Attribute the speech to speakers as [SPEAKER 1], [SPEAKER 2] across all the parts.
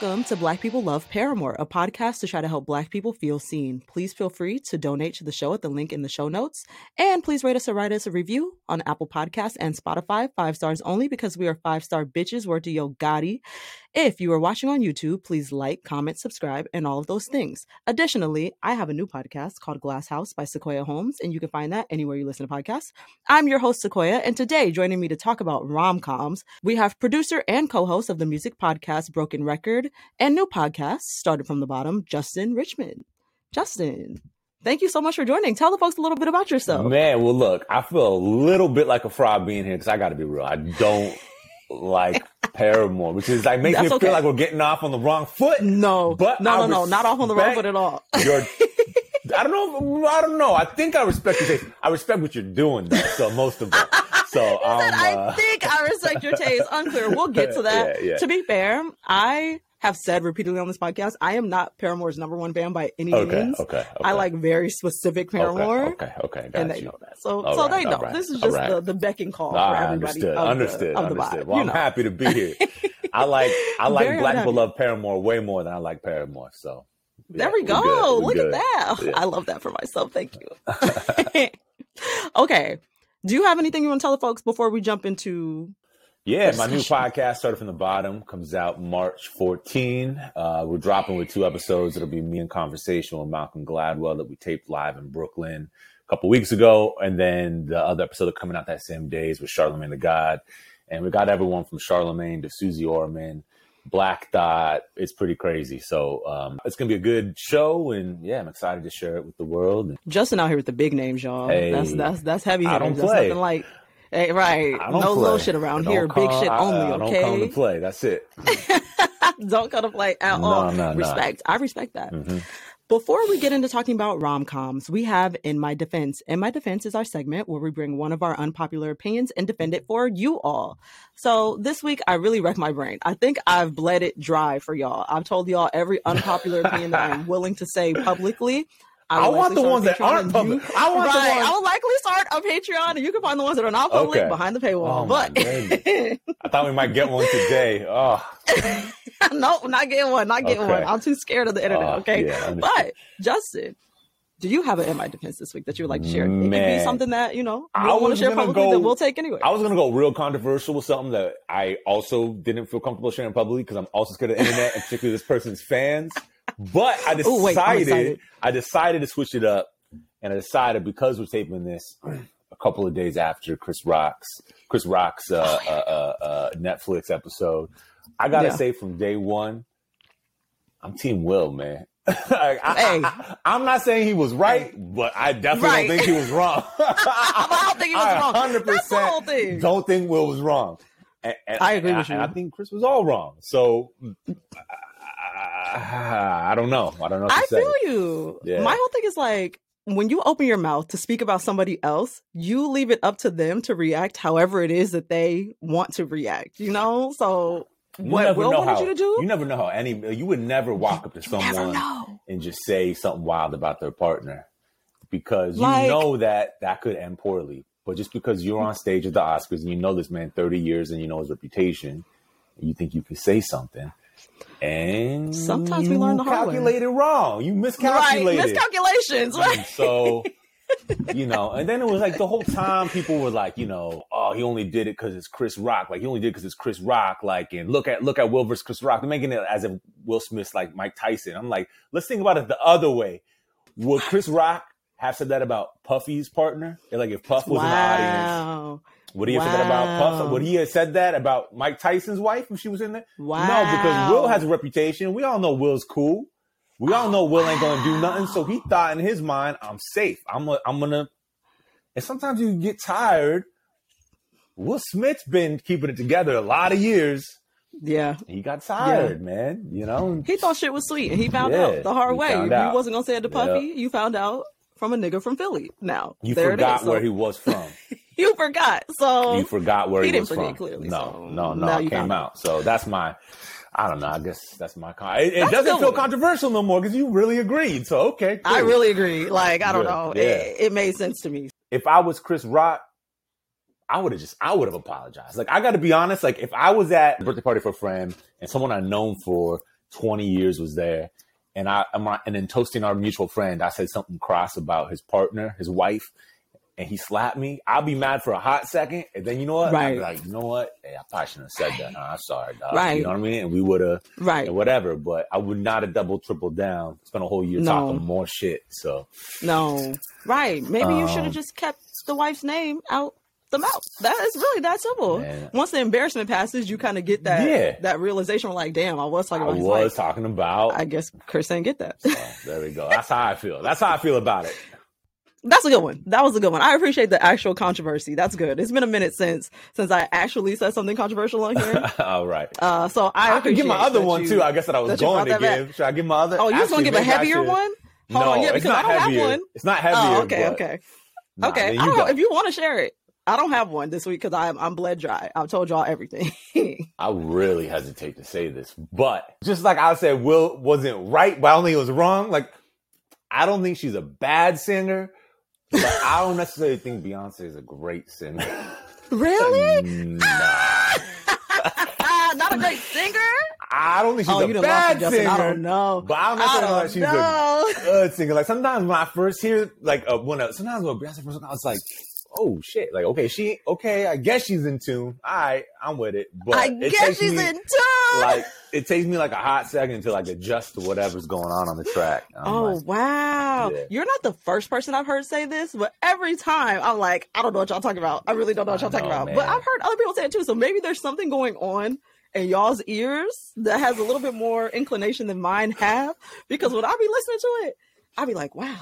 [SPEAKER 1] Welcome to Black People Love Paramore, a podcast to try to help Black people feel seen. Please feel free to donate to the show at the link in the show notes. And please rate us or write us a review on Apple Podcasts and Spotify, five stars only because we are five star bitches. Word to Yo Gotti. If you are watching on YouTube, please like, comment, subscribe, and all of those things. Additionally, I have a new podcast called Glass House by Sequoia Holmes, and you can find that anywhere you listen to podcasts. I'm your host, Sequoia, and today, joining me to talk about rom coms, we have producer and co host of the music podcast Broken Record and new podcast, Started from the Bottom, Justin Richmond. Justin, Thank you so much for joining. Tell the folks a little bit about yourself.
[SPEAKER 2] Man, well, look, I feel a little bit like a fraud being here because I got to be real. I don't like Paramore, which is like makes That's me okay. feel like we're getting off on the wrong foot.
[SPEAKER 1] No, but no, no, no, not off on the wrong foot at all. Your,
[SPEAKER 2] I don't know. I don't know. I think I respect your taste. I respect what you're doing, though. So most of it. So um,
[SPEAKER 1] I uh, think I respect your taste. Unclear. We'll get to that. Yeah, yeah. To be fair, I have said repeatedly on this podcast, I am not Paramore's number one fan by any
[SPEAKER 2] okay,
[SPEAKER 1] means.
[SPEAKER 2] Okay, okay.
[SPEAKER 1] I like very specific Paramore.
[SPEAKER 2] Okay, okay, okay
[SPEAKER 1] and they know that. So, all so right, they know. Right, this is just right. the, the becking call for everybody.
[SPEAKER 2] Understood. Understood.
[SPEAKER 1] The,
[SPEAKER 2] understood.
[SPEAKER 1] The
[SPEAKER 2] well, I'm
[SPEAKER 1] know.
[SPEAKER 2] happy to be here. I like I like very Black people love Paramore way more than I like Paramore. So
[SPEAKER 1] yeah, there we go. Look good. at that. Yeah. I love that for myself. Thank you. okay. Do you have anything you want to tell the folks before we jump into
[SPEAKER 2] yeah, my new podcast, Started from the Bottom, comes out March 14. Uh, we're dropping with two episodes. It'll be me in conversation with Malcolm Gladwell that we taped live in Brooklyn a couple weeks ago. And then the other episode coming out that same day is with Charlemagne the God. And we got everyone from Charlemagne to Susie Orman, Black Dot. It's pretty crazy. So um, it's going to be a good show. And yeah, I'm excited to share it with the world.
[SPEAKER 1] Justin out here with the big names, y'all. Hey, that's, that's, that's heavy. I don't play. That's like Hey, right. No play. little shit around here. Big shit only, I, I okay?
[SPEAKER 2] don't come to play. That's it.
[SPEAKER 1] don't come to play at no, all. No, respect. No. I respect that. Mm-hmm. Before we get into talking about rom coms, we have In My Defense. In My Defense is our segment where we bring one of our unpopular opinions and defend it for you all. So this week, I really wrecked my brain. I think I've bled it dry for y'all. I've told y'all every unpopular opinion that I'm willing to say publicly.
[SPEAKER 2] I, I want the ones that aren't public. I want right, the ones.
[SPEAKER 1] I will likely start a Patreon, and you can find the ones that are not public okay. behind the paywall. Oh, but
[SPEAKER 2] I thought we might get one today. Oh,
[SPEAKER 1] no, not getting one. Not getting okay. one. I'm too scared of the internet. Uh, okay, yeah, but Justin, do you have an MI defense this week that you would like to share? Man, it could be something that you know you don't want to share publicly go, that we'll take anyway.
[SPEAKER 2] I was going to go real controversial with something that I also didn't feel comfortable sharing publicly because I'm also scared of the internet and particularly this person's fans. But I decided, Ooh, wait, I decided to switch it up, and I decided because we're taping this a couple of days after Chris Rock's Chris Rock's uh, uh, uh, uh Netflix episode, I gotta yeah. say from day one, I'm Team Will, man. I, hey. I, am not saying he was right, but I definitely right. don't think he was wrong.
[SPEAKER 1] I don't think he was wrong. 100
[SPEAKER 2] percent don't think Will was wrong.
[SPEAKER 1] And, and, I agree with you.
[SPEAKER 2] I think Chris was all wrong. So Ah, I don't know. I don't know. I
[SPEAKER 1] feel you. Yeah. My whole thing is like when you open your mouth to speak about somebody else, you leave it up to them to react however it is that they want to react. You know, so you what Will wanted
[SPEAKER 2] how,
[SPEAKER 1] you to do?
[SPEAKER 2] You never know how any. You would never walk up to someone and just say something wild about their partner because you like, know that that could end poorly. But just because you're on stage at the Oscars and you know this man 30 years and you know his reputation, you think you can say something And
[SPEAKER 1] sometimes we learn the hard
[SPEAKER 2] calculated
[SPEAKER 1] way.
[SPEAKER 2] wrong. You miscalculated.
[SPEAKER 1] Right, miscalculations. Right.
[SPEAKER 2] So, you know, and then it was like the whole time people were like, you know, oh, he only did it because it's Chris Rock. Like he only did it because it's Chris Rock. Like, and look at look at Will versus Chris Rock. They're making it as if Will Smith's like Mike Tyson. I'm like, let's think about it the other way. Would Chris Rock have said that about Puffy's partner? Like if Puff was wow. in the audience would he have wow. said that about Puff? Would he have said that about Mike Tyson's wife if she was in there?
[SPEAKER 1] Wow.
[SPEAKER 2] No, because Will has a reputation. We all know Will's cool. We all know Will ain't gonna do nothing. So he thought in his mind, I'm safe. I'm a, I'm gonna. And sometimes you get tired. Will Smith's been keeping it together a lot of years.
[SPEAKER 1] Yeah.
[SPEAKER 2] He got tired, yeah. man. You know?
[SPEAKER 1] He thought shit was sweet and he found yeah, out the hard way. You wasn't gonna say it to Puffy. Yep. You found out from a nigga from Philly. Now.
[SPEAKER 2] You forgot where he was from.
[SPEAKER 1] you forgot. So
[SPEAKER 2] you forgot where he, he was from. Clearly, no, so no, no, it came out. So that's my. I don't know. I guess that's my. Con- it, it doesn't feel controversial no more because you really agreed. So okay,
[SPEAKER 1] cool. I really agree. Like I don't Good. know. Yeah. It, it made sense to me.
[SPEAKER 2] If I was Chris Rock, I would have just I would have apologized. Like I got to be honest. Like if I was at a birthday party for a friend and someone I've known for twenty years was there, and I and in toasting our mutual friend, I said something cross about his partner, his wife, and he slapped me, I'll be mad for a hot second, and then you know what? Right. like, you know what? Hey, I probably shouldn't have said that. Huh? I'm sorry, dog. Right. You know what I mean? And we would have,
[SPEAKER 1] right,
[SPEAKER 2] whatever. But I would not have double, triple down. Spent a whole year no. talking more shit. So
[SPEAKER 1] no, right? Maybe um, you should have just kept the wife's name out the mouth. That is really that simple. Man. Once the embarrassment passes, you kind of get that yeah. that realization. Like, damn, I was talking about. I was
[SPEAKER 2] talking about.
[SPEAKER 1] I guess Chris didn't get that.
[SPEAKER 2] So, there we go. That's how I feel. That's how I feel about it.
[SPEAKER 1] That's a good one. That was a good one. I appreciate the actual controversy. That's good. It's been a minute since since I actually said something controversial on here.
[SPEAKER 2] All right.
[SPEAKER 1] Uh, so I,
[SPEAKER 2] I can give my other one you, too. I guess that I was that going to give. Back. Should I give my other?
[SPEAKER 1] Oh, you just going to give a heavier one?
[SPEAKER 2] Hold no, on, yeah, because I don't heavier. have one. It's not heavier.
[SPEAKER 1] Oh, okay, okay, nah, okay. I don't know if you want to share it. I don't have one this week because I'm I'm bled dry. I've told y'all everything.
[SPEAKER 2] I really hesitate to say this, but just like I said, Will wasn't right, but I don't think it was wrong. Like I don't think she's a bad singer, but I don't necessarily think Beyonce is a great singer.
[SPEAKER 1] Really? nah. Not a great singer?
[SPEAKER 2] I don't think she's oh, a bad singer. I
[SPEAKER 1] don't know.
[SPEAKER 2] But I don't necessarily know she's know. a good singer. Like sometimes when I first hear, like uh, when uh, sometimes when Beyonce first, I was like, oh shit, like okay, she okay, I guess she's in tune. All right, I'm with it.
[SPEAKER 1] But I guess she's
[SPEAKER 2] me,
[SPEAKER 1] in tune.
[SPEAKER 2] Like it takes me like a hot second to like adjust to whatever's going on on the track.
[SPEAKER 1] oh like, wow, yeah. you're not the first person I've heard say this, but every time I'm like, I don't know what y'all talking about. I really don't know what y'all talking about. Man. But I've heard other people say it too. So maybe there's something going on in y'all's ears that has a little bit more inclination than mine have. Because when I be listening to it, I be like, wow,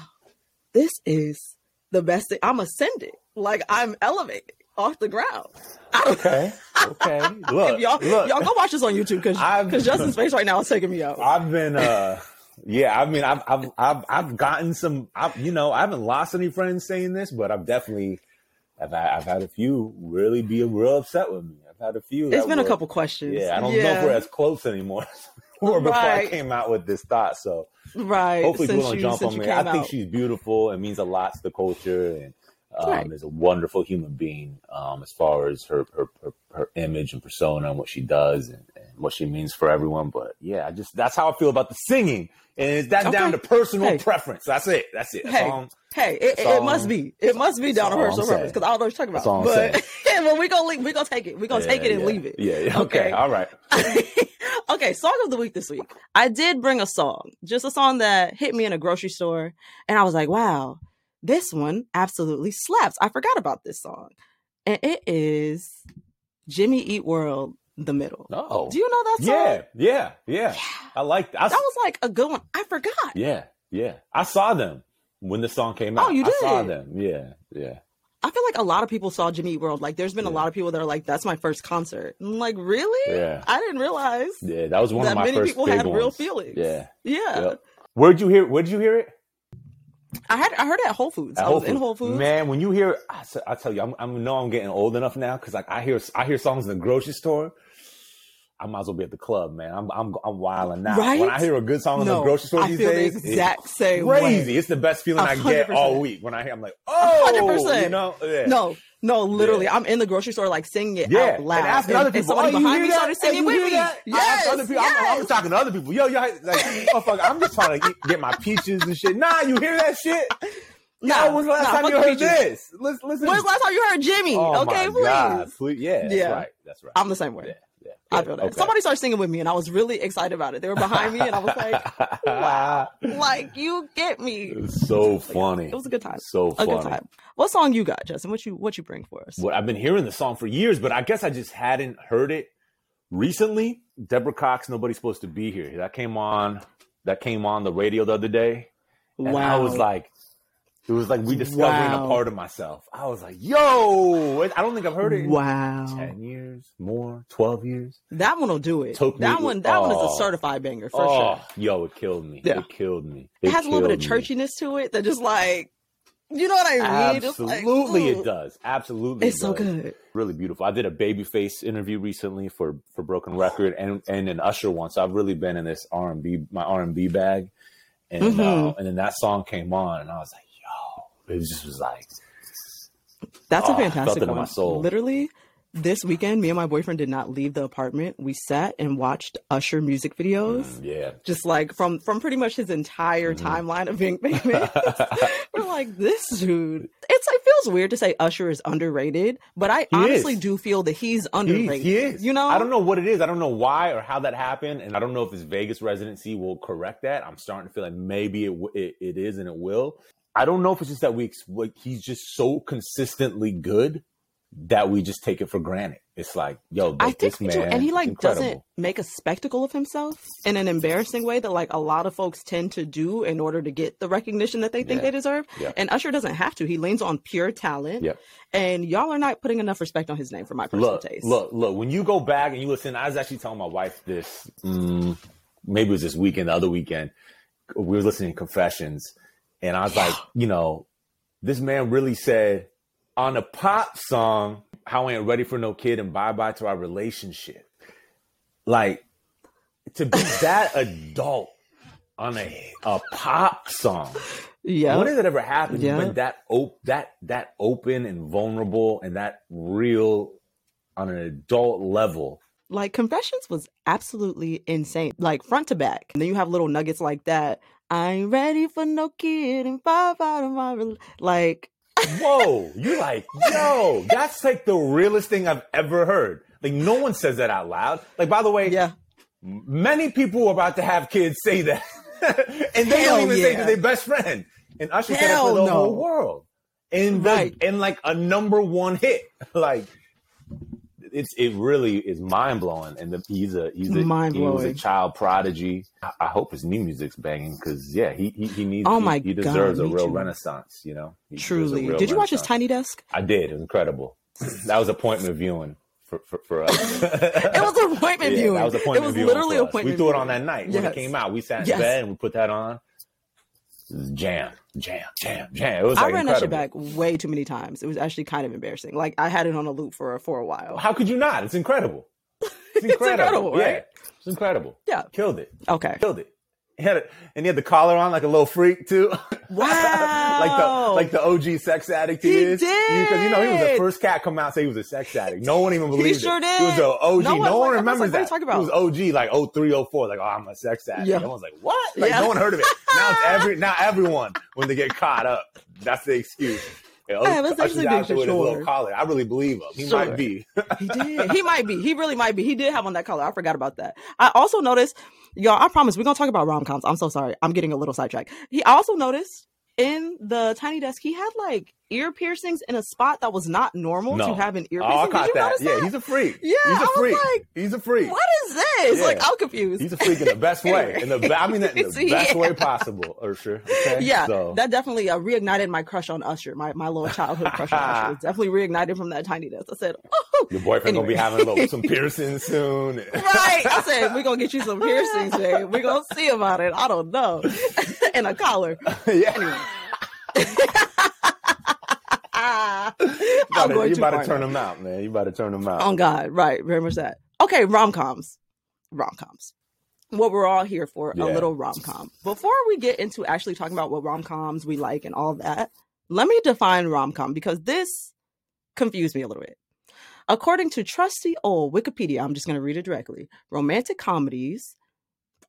[SPEAKER 1] this is the best thing. I'm ascending. Like I'm elevated off the ground.
[SPEAKER 2] Okay. Okay. Look,
[SPEAKER 1] y'all,
[SPEAKER 2] look.
[SPEAKER 1] y'all go watch this on YouTube because because Justin's face right now is taking me out.
[SPEAKER 2] I've been uh yeah, I mean I've I've I've, I've gotten some I've, you know, I haven't lost any friends saying this, but I've definitely I've had, I've had a few really be real upset with me. I've had a few.
[SPEAKER 1] It's been were, a couple questions.
[SPEAKER 2] Yeah, I don't yeah. know if we're as close anymore. or before right. I came out with this thought. So
[SPEAKER 1] right,
[SPEAKER 2] hopefully people don't jump on me. I think she's beautiful. It means a lot to the culture and um, right. is a wonderful human being um, as far as her, her, her her image and persona and what she does and, what she means for everyone. But yeah, I just that's how I feel about the singing, and it's that okay. down to personal hey. preference. That's it. That's it. That's
[SPEAKER 1] hey, hey, it, it must be. It must be down to personal preference because I don't know what you're talking about. but well, we gonna leave, we gonna take it. We gonna yeah, take it and
[SPEAKER 2] yeah.
[SPEAKER 1] leave it.
[SPEAKER 2] Yeah. yeah. Okay. okay. All right.
[SPEAKER 1] okay. Song of the week this week. I did bring a song, just a song that hit me in a grocery store, and I was like, wow this one absolutely slaps. I forgot about this song. And it is Jimmy Eat World, The Middle.
[SPEAKER 2] Oh.
[SPEAKER 1] Do you know that
[SPEAKER 2] song? Yeah, yeah, yeah. yeah. I like
[SPEAKER 1] that. that was like a good one. I forgot.
[SPEAKER 2] Yeah, yeah. I saw them when the song came oh, out.
[SPEAKER 1] Oh, you did?
[SPEAKER 2] I saw them. Yeah, yeah.
[SPEAKER 1] I feel like a lot of people saw Jimmy Eat World. Like, there's been yeah. a lot of people that are like, "That's my first concert." I'm like, really?
[SPEAKER 2] Yeah.
[SPEAKER 1] I didn't realize.
[SPEAKER 2] Yeah, that was one that of my many first people had
[SPEAKER 1] ones. real feelings.
[SPEAKER 2] Yeah,
[SPEAKER 1] yeah. Yep.
[SPEAKER 2] Where'd you hear? Where'd you hear it?
[SPEAKER 1] I had I heard it at Whole Foods. At I was Whole in Whole Foods.
[SPEAKER 2] Man, when you hear, I, I tell you, I'm, I know I'm getting old enough now because like I hear I hear songs in the grocery store. I might as well be at the club, man. I'm I'm I'm wilding now. Right? When I hear a good song in no, the grocery store these days,
[SPEAKER 1] the exact same
[SPEAKER 2] crazy.
[SPEAKER 1] Way.
[SPEAKER 2] It's the best feeling 100%. I get all week. When I hear, I'm like, oh, 100%. you know,
[SPEAKER 1] yeah. no, no, literally, yeah. I'm in the grocery store like singing it yeah. out loud.
[SPEAKER 2] And asking and, other people,
[SPEAKER 1] and somebody
[SPEAKER 2] oh,
[SPEAKER 1] behind me
[SPEAKER 2] that?
[SPEAKER 1] started singing with me.
[SPEAKER 2] That? Yes, other people. Yes. I'm, I'm, talking to other people. Yo, yo, like, oh fuck, I'm just trying to get my peaches and shit. Nah, you hear that shit? Nah, when's the last nah, time you heard this? Listen, listen.
[SPEAKER 1] When's the last time you heard Jimmy?
[SPEAKER 2] Oh
[SPEAKER 1] okay, please.
[SPEAKER 2] God, please. Yeah, that's yeah. right. That's right.
[SPEAKER 1] I'm the same way. Yeah. I feel that. Okay. Somebody started singing with me, and I was really excited about it. They were behind me, and I was like, "Wow, like you get me."
[SPEAKER 2] It was so funny.
[SPEAKER 1] It was a good time.
[SPEAKER 2] So funny.
[SPEAKER 1] A good time. What song you got, Justin? What you what you bring for us?
[SPEAKER 2] What I've been hearing the song for years, but I guess I just hadn't heard it recently. Deborah Cox, nobody's supposed to be here. That came on. That came on the radio the other day. And wow. I was like, it was like rediscovering wow. a part of myself. I was like, yo, I don't think I've heard it
[SPEAKER 1] wow.
[SPEAKER 2] 10 years, more, 12 years.
[SPEAKER 1] That one will do it. Took that me, one that oh, one is a oh. certified banger for oh, sure.
[SPEAKER 2] Yo, it killed me. Yeah. It killed me.
[SPEAKER 1] It, it has a little bit of churchiness to it that just like you know what I
[SPEAKER 2] mean? Absolutely, like, it does. Absolutely,
[SPEAKER 1] it's it so good.
[SPEAKER 2] Really beautiful. I did a Babyface interview recently for for Broken Record and and an Usher one. So I've really been in this R and B my R and B bag, and mm-hmm. uh, and then that song came on, and I was like, it just was like
[SPEAKER 1] that's oh, a fantastic one. Literally, this weekend, me and my boyfriend did not leave the apartment. We sat and watched Usher music videos.
[SPEAKER 2] Mm, yeah,
[SPEAKER 1] just like from from pretty much his entire mm-hmm. timeline of being famous. We're like, this dude. It's like feels weird to say Usher is underrated, but I he honestly is. do feel that he's underrated. He, he is. You know,
[SPEAKER 2] I don't know what it is. I don't know why or how that happened, and I don't know if his Vegas residency will correct that. I'm starting to feel like maybe it it, it is and it will. I don't know if it's just that we like, he's just so consistently good that we just take it for granted. It's like, yo, I think man,
[SPEAKER 1] and he like doesn't make a spectacle of himself in an embarrassing way that like a lot of folks tend to do in order to get the recognition that they think yeah. they deserve. Yeah. And Usher doesn't have to. He leans on pure talent.
[SPEAKER 2] Yeah.
[SPEAKER 1] And y'all are not putting enough respect on his name for my personal
[SPEAKER 2] look,
[SPEAKER 1] taste.
[SPEAKER 2] Look, look, when you go back and you listen, I was actually telling my wife this. Mm, maybe it was this weekend, the other weekend. We were listening to Confessions and I was like, you know, this man really said on a pop song, how I ain't ready for no kid and bye bye to our relationship. Like to be that adult on a a pop song.
[SPEAKER 1] Yeah.
[SPEAKER 2] When did it ever happen? Yeah. When that op- that that open and vulnerable and that real on an adult level.
[SPEAKER 1] Like Confessions was absolutely insane, like front to back. And then you have little nuggets like that I ain't ready for no kid and five out of my like.
[SPEAKER 2] Whoa, you like yo? That's like the realest thing I've ever heard. Like no one says that out loud. Like by the way,
[SPEAKER 1] yeah,
[SPEAKER 2] many people are about to have kids say that, and they Hell don't even yeah. say to their best friend. And Usher said it for the no. whole world. And right. and like a number one hit. Like it's it really is mind blowing, and the, he's a he's a he was a child prodigy. I, I hope his new music's banging because yeah, he he, he needs.
[SPEAKER 1] Oh my
[SPEAKER 2] he, he deserves God, a real too. renaissance. You know,
[SPEAKER 1] he truly. Did you watch his Tiny Desk?
[SPEAKER 2] I did. It was incredible. that was appointment viewing. For, for, for us.
[SPEAKER 1] it was appointment yeah, viewing. That was appointment it was viewing. Literally appointment.
[SPEAKER 2] We threw it on that night yes. when it came out. We sat in yes. bed and we put that on jam, jam, jam, jam. It was. Like I ran incredible.
[SPEAKER 1] that shit back way too many times. It was actually kind of embarrassing. Like I had it on a loop for for a while.
[SPEAKER 2] How could you not? It's incredible. It's incredible. it's incredible, right? Yeah, it's incredible.
[SPEAKER 1] Yeah,
[SPEAKER 2] killed it.
[SPEAKER 1] Okay,
[SPEAKER 2] killed it. He had it, and he had the collar on like a little freak too.
[SPEAKER 1] Wow,
[SPEAKER 2] like the like the OG sex addict he,
[SPEAKER 1] he
[SPEAKER 2] is.
[SPEAKER 1] Did
[SPEAKER 2] because you know he was the first cat come out and say he was a sex addict. No one even believed it.
[SPEAKER 1] he sure
[SPEAKER 2] it.
[SPEAKER 1] Did.
[SPEAKER 2] He was the OG. No, no one,
[SPEAKER 1] like,
[SPEAKER 2] remembers
[SPEAKER 1] like,
[SPEAKER 2] that.
[SPEAKER 1] About?
[SPEAKER 2] He was OG like 03, 04. Like oh, I'm a sex addict. Yeah. No one's like what? Like yeah. no one heard of it. Now it's every now everyone when they get caught up. That's the excuse. Yeah,
[SPEAKER 1] yeah, let's actually be
[SPEAKER 2] sure. Little collar. I really believe him. He sure. might be.
[SPEAKER 1] he did. He might be. He really might be. He did have on that collar. I forgot about that. I also noticed, y'all. I promise we're gonna talk about rom coms. I'm so sorry. I'm getting a little sidetracked. He also noticed in the tiny desk, he had like ear piercings in a spot that was not normal no. to have an ear piercing. Oh, I caught that.
[SPEAKER 2] that. Yeah, he's a freak.
[SPEAKER 1] Yeah,
[SPEAKER 2] he's a freak.
[SPEAKER 1] Like,
[SPEAKER 2] he's a freak.
[SPEAKER 1] What is this? Yeah. Like, I'm confused.
[SPEAKER 2] He's a freak in the best way. In the I mean, in the best way possible, Usher. Okay?
[SPEAKER 1] Yeah, so. that definitely uh, reignited my crush on Usher. My my little childhood crush on Usher. It definitely reignited from that tiny desk. I said, oh.
[SPEAKER 2] Your boyfriend anyway. gonna be having little, some piercings soon.
[SPEAKER 1] right. I said, we're gonna get you some piercings, babe. We're gonna see about it. I don't know. and a collar.
[SPEAKER 2] yeah. Anyway you better, you better turn them out, man. You better turn them out.
[SPEAKER 1] On God, right? Very much that. Okay, rom coms. rom coms. What we're all here for, yeah. a little rom com. Before we get into actually talking about what rom coms we like and all that, let me define rom com because this confused me a little bit. According to trusty old Wikipedia, I'm just going to read it directly. Romantic comedies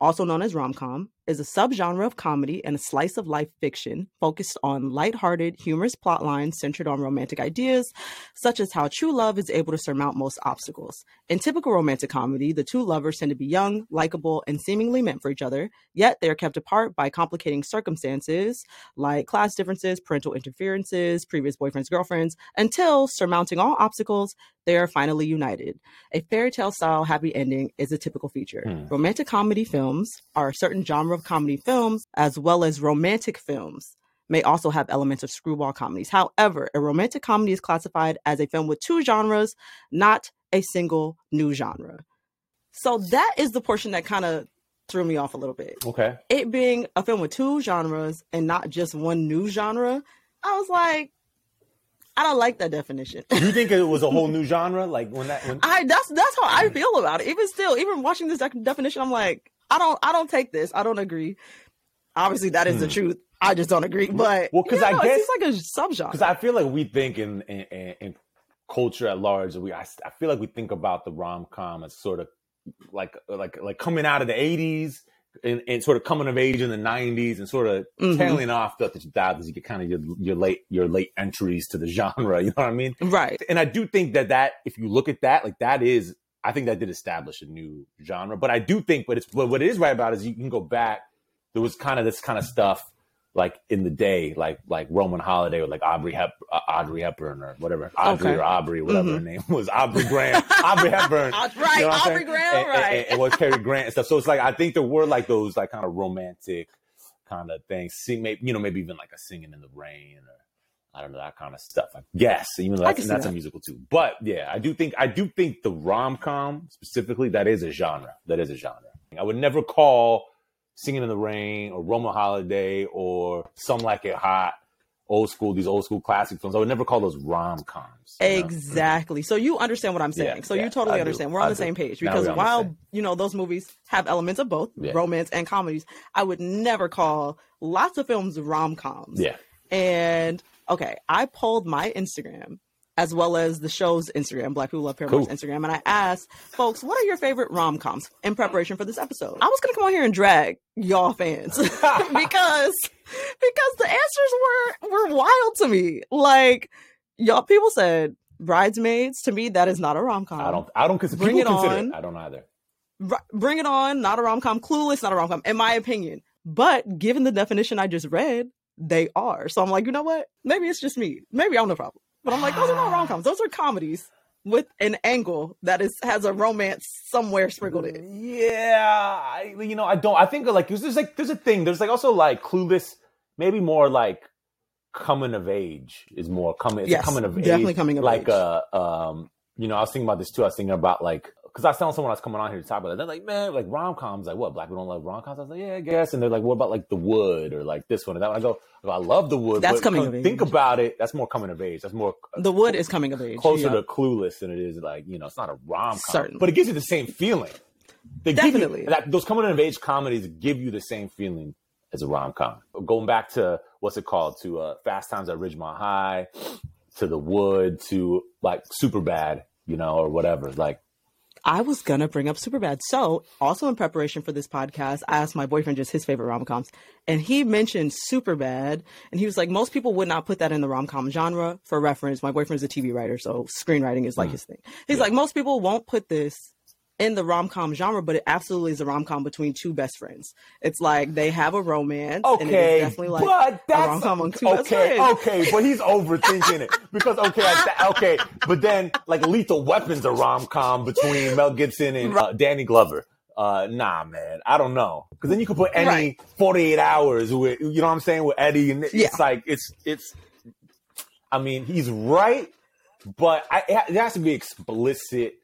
[SPEAKER 1] also known as rom com, is a subgenre of comedy and a slice of life fiction focused on lighthearted, humorous plot lines centered on romantic ideas, such as how true love is able to surmount most obstacles. In typical romantic comedy, the two lovers tend to be young, likable, and seemingly meant for each other, yet they are kept apart by complicating circumstances like class differences, parental interferences, previous boyfriends, girlfriends, until surmounting all obstacles, they are finally united. A fairy tale style happy ending is a typical feature. Hmm. Romantic comedy films are a certain genre of comedy films, as well as romantic films may also have elements of screwball comedies. However, a romantic comedy is classified as a film with two genres, not a single new genre. So that is the portion that kind of threw me off a little bit.
[SPEAKER 2] Okay.
[SPEAKER 1] It being a film with two genres and not just one new genre, I was like, I don't like that definition.
[SPEAKER 2] you think it was a whole new genre, like when that? When...
[SPEAKER 1] I that's that's how I mm-hmm. feel about it. Even still, even watching this definition, I'm like, I don't I don't take this. I don't agree. Obviously, that is hmm. the truth. I just don't agree. But
[SPEAKER 2] well, because I know, guess
[SPEAKER 1] it's like a subgenre.
[SPEAKER 2] Because I feel like we think in, in, in culture at large, we I, I feel like we think about the rom com as sort of like like like coming out of the '80s and, and, sort of coming of age in the 90s and sort of mm-hmm. tailing off the 2000s you get kind of your, your late your late entries to the genre you know what i mean
[SPEAKER 1] right
[SPEAKER 2] and i do think that that if you look at that like that is i think that did establish a new genre but i do think but it's but what it is right about is you can go back there was kind of this kind of stuff like in the day, like like Roman Holiday or like Aubrey Hep, uh, Audrey Hepburn or whatever, Audrey okay. or Aubrey, whatever mm-hmm. her name was, Aubrey Graham, Aubrey Hepburn,
[SPEAKER 1] right? You know Aubrey Graham,
[SPEAKER 2] and,
[SPEAKER 1] right?
[SPEAKER 2] And, and, was Cary Grant and stuff. So it's like I think there were like those like kind of romantic kind of things. Sing, maybe you know, maybe even like a singing in the rain or. I don't know that kind of stuff. I guess even though that's, that's that. a musical too. But yeah, I do think I do think the rom com specifically that is a genre. That is a genre. I would never call Singing in the Rain or Roman Holiday or Some Like It Hot, old school, these old school classic films. I would never call those rom coms.
[SPEAKER 1] Exactly. Know? So you understand what I'm saying. Yeah, so yeah, you totally I understand. Do. We're on I the do. same page because while, you know, those movies have elements of both yeah. romance and comedies, I would never call lots of films rom coms.
[SPEAKER 2] Yeah.
[SPEAKER 1] And okay, I pulled my Instagram as well as the show's Instagram, Black People Love Paramore's cool. Instagram. And I asked folks, what are your favorite rom coms in preparation for this episode? I was going to come on here and drag y'all fans because because the answers were were wild to me. Like y'all people said Bridesmaids to me that is not a rom com.
[SPEAKER 2] I don't I don't consider Bring it on. It. I don't either.
[SPEAKER 1] Bring it on, not a rom com. Clueless, not a rom com, in my opinion. But given the definition I just read, they are. So I'm like, you know what? Maybe it's just me. Maybe I'm the problem. But I'm like, those are not rom coms. Those are comedies with an angle that is has a romance somewhere sprinkled in.
[SPEAKER 2] Yeah, I, you know, I don't. I think like there's, like there's a thing. There's like also like clueless, maybe more like coming of age is more coming. It's
[SPEAKER 1] yes,
[SPEAKER 2] coming of
[SPEAKER 1] definitely
[SPEAKER 2] age,
[SPEAKER 1] coming of
[SPEAKER 2] like
[SPEAKER 1] age.
[SPEAKER 2] uh um. You know, I was thinking about this too. I was thinking about like because I was telling someone I was coming on here to talk about it. They're like, man, like rom coms, like what? Black people don't love rom coms. I was like, yeah, I guess. And they're like, what about like The Wood or like this one and that one? I go, I love The Wood.
[SPEAKER 1] That's coming of age.
[SPEAKER 2] Think about it. That's more coming of age. That's more.
[SPEAKER 1] The Wood is coming of age.
[SPEAKER 2] Closer to Clueless than it is like you know, it's not a rom com, certainly, but it gives you the same feeling.
[SPEAKER 1] They Definitely.
[SPEAKER 2] You, that, those coming of age comedies give you the same feeling as a rom com. Going back to what's it called to uh, Fast Times at Ridgemont High, to The Wood, to like Superbad, you know, or whatever. Like
[SPEAKER 1] I was gonna bring up Superbad. So, also in preparation for this podcast, I asked my boyfriend just his favorite rom coms, and he mentioned Superbad, and he was like, most people would not put that in the rom com genre. For reference, my boyfriend's a TV writer, so screenwriting is like mm. his thing. He's yeah. like, most people won't put this in the rom com genre, but it absolutely is a rom com between two best friends. It's like they have a romance.
[SPEAKER 2] Okay,
[SPEAKER 1] definitely like
[SPEAKER 2] but that's,
[SPEAKER 1] a rom com on two
[SPEAKER 2] okay, Okay, but he's overthinking it because okay, okay, but then like Lethal Weapon's a rom com between Mel Gibson and uh, Danny Glover. Uh, nah, man, I don't know because then you could put any right. forty eight hours with you know what I'm saying with Eddie and yeah. it's like it's it's. I mean, he's right, but I, it has to be explicit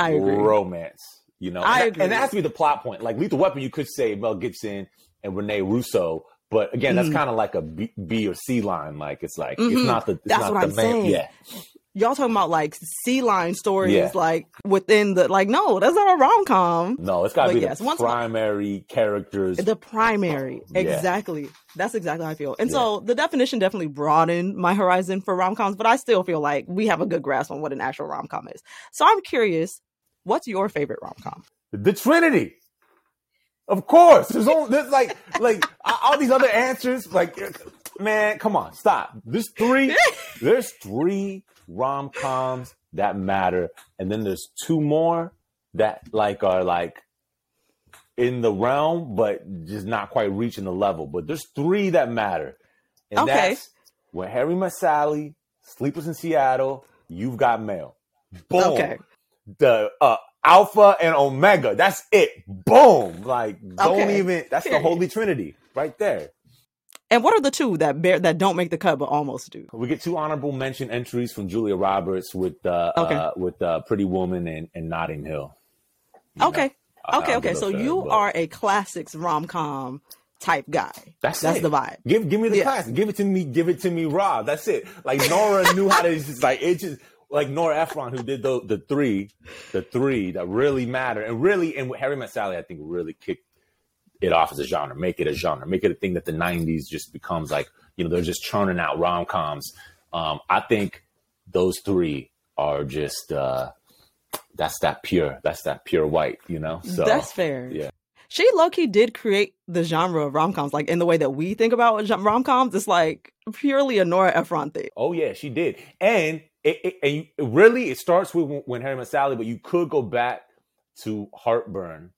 [SPEAKER 1] I agree.
[SPEAKER 2] romance. You know,
[SPEAKER 1] I
[SPEAKER 2] and,
[SPEAKER 1] agree.
[SPEAKER 2] and that has to be the plot point. Like Lethal Weapon, you could say Mel Gibson and Rene Russo, but again, that's mm. kind of like a B, B, or C line. Like it's like mm-hmm. it's not the it's
[SPEAKER 1] that's
[SPEAKER 2] not
[SPEAKER 1] what
[SPEAKER 2] the
[SPEAKER 1] I'm saying.
[SPEAKER 2] Yeah.
[SPEAKER 1] y'all talking about like C line stories, yeah. like within the like. No, that's not a rom com.
[SPEAKER 2] No, it's got to be yes, the primary characters.
[SPEAKER 1] The primary, yeah. exactly. That's exactly how I feel. And yeah. so the definition definitely broadened my horizon for rom coms, but I still feel like we have a good grasp on what an actual rom com is. So I'm curious, what's your favorite rom com?
[SPEAKER 2] The Trinity. Of course, there's all there's like like all these other answers. Like, man, come on, stop. There's three. There's three rom coms that matter, and then there's two more that like are like in the realm, but just not quite reaching the level. But there's three that matter, and okay. that's when Harry met Sally, Sleepless in Seattle, You've Got Mail. Boom. Okay. The uh, Alpha and Omega. That's it. Boom. Like don't okay. even. That's Period. the Holy Trinity right there.
[SPEAKER 1] And what are the two that bear that don't make the cut but almost do?
[SPEAKER 2] We get two honorable mention entries from Julia Roberts with uh, okay. uh with uh, Pretty Woman and, and Notting Hill.
[SPEAKER 1] You okay. Know, okay, okay. So you but... are a classics rom com type guy. That's that's it. the vibe.
[SPEAKER 2] Give give me the yeah. classic. Give it to me. Give it to me raw. That's it. Like Nora knew how to just like it just like Nora Ephron who did the the three, the three that really matter and really and Harry Met Sally I think really kicked it off as a genre, make it a genre, make it a thing that the '90s just becomes like you know they're just churning out rom coms. Um, I think those three are just uh, that's that pure, that's that pure white, you know.
[SPEAKER 1] So that's fair. Yeah. She low key did create the genre of rom coms, like in the way that we think about rom coms. It's like purely a Nora Ephron thing.
[SPEAKER 2] Oh yeah, she did, and it, it, and you, really it starts with when Harry met Sally, but you could go back to Heartburn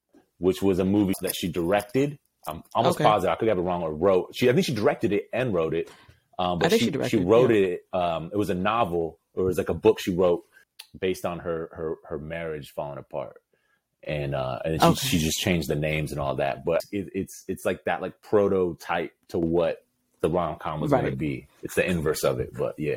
[SPEAKER 2] which was a movie that she directed. I'm almost okay. positive I could have it wrong or wrote. She I think she directed it and wrote it. Um, but she, she, she wrote yeah. it. Um, it was a novel or it was like a book she wrote based on her her her marriage falling apart. And uh, and she, okay. she just changed the names and all that. But it, it's it's like that like prototype to what the rom com was right. going to be. It's the inverse of it, but yeah.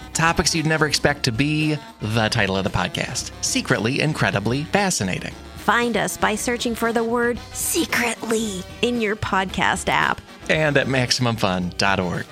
[SPEAKER 3] Topics you'd never expect to be the title of the podcast Secretly Incredibly Fascinating.
[SPEAKER 4] Find us by searching for the word secretly in your podcast app
[SPEAKER 3] and at MaximumFun.org.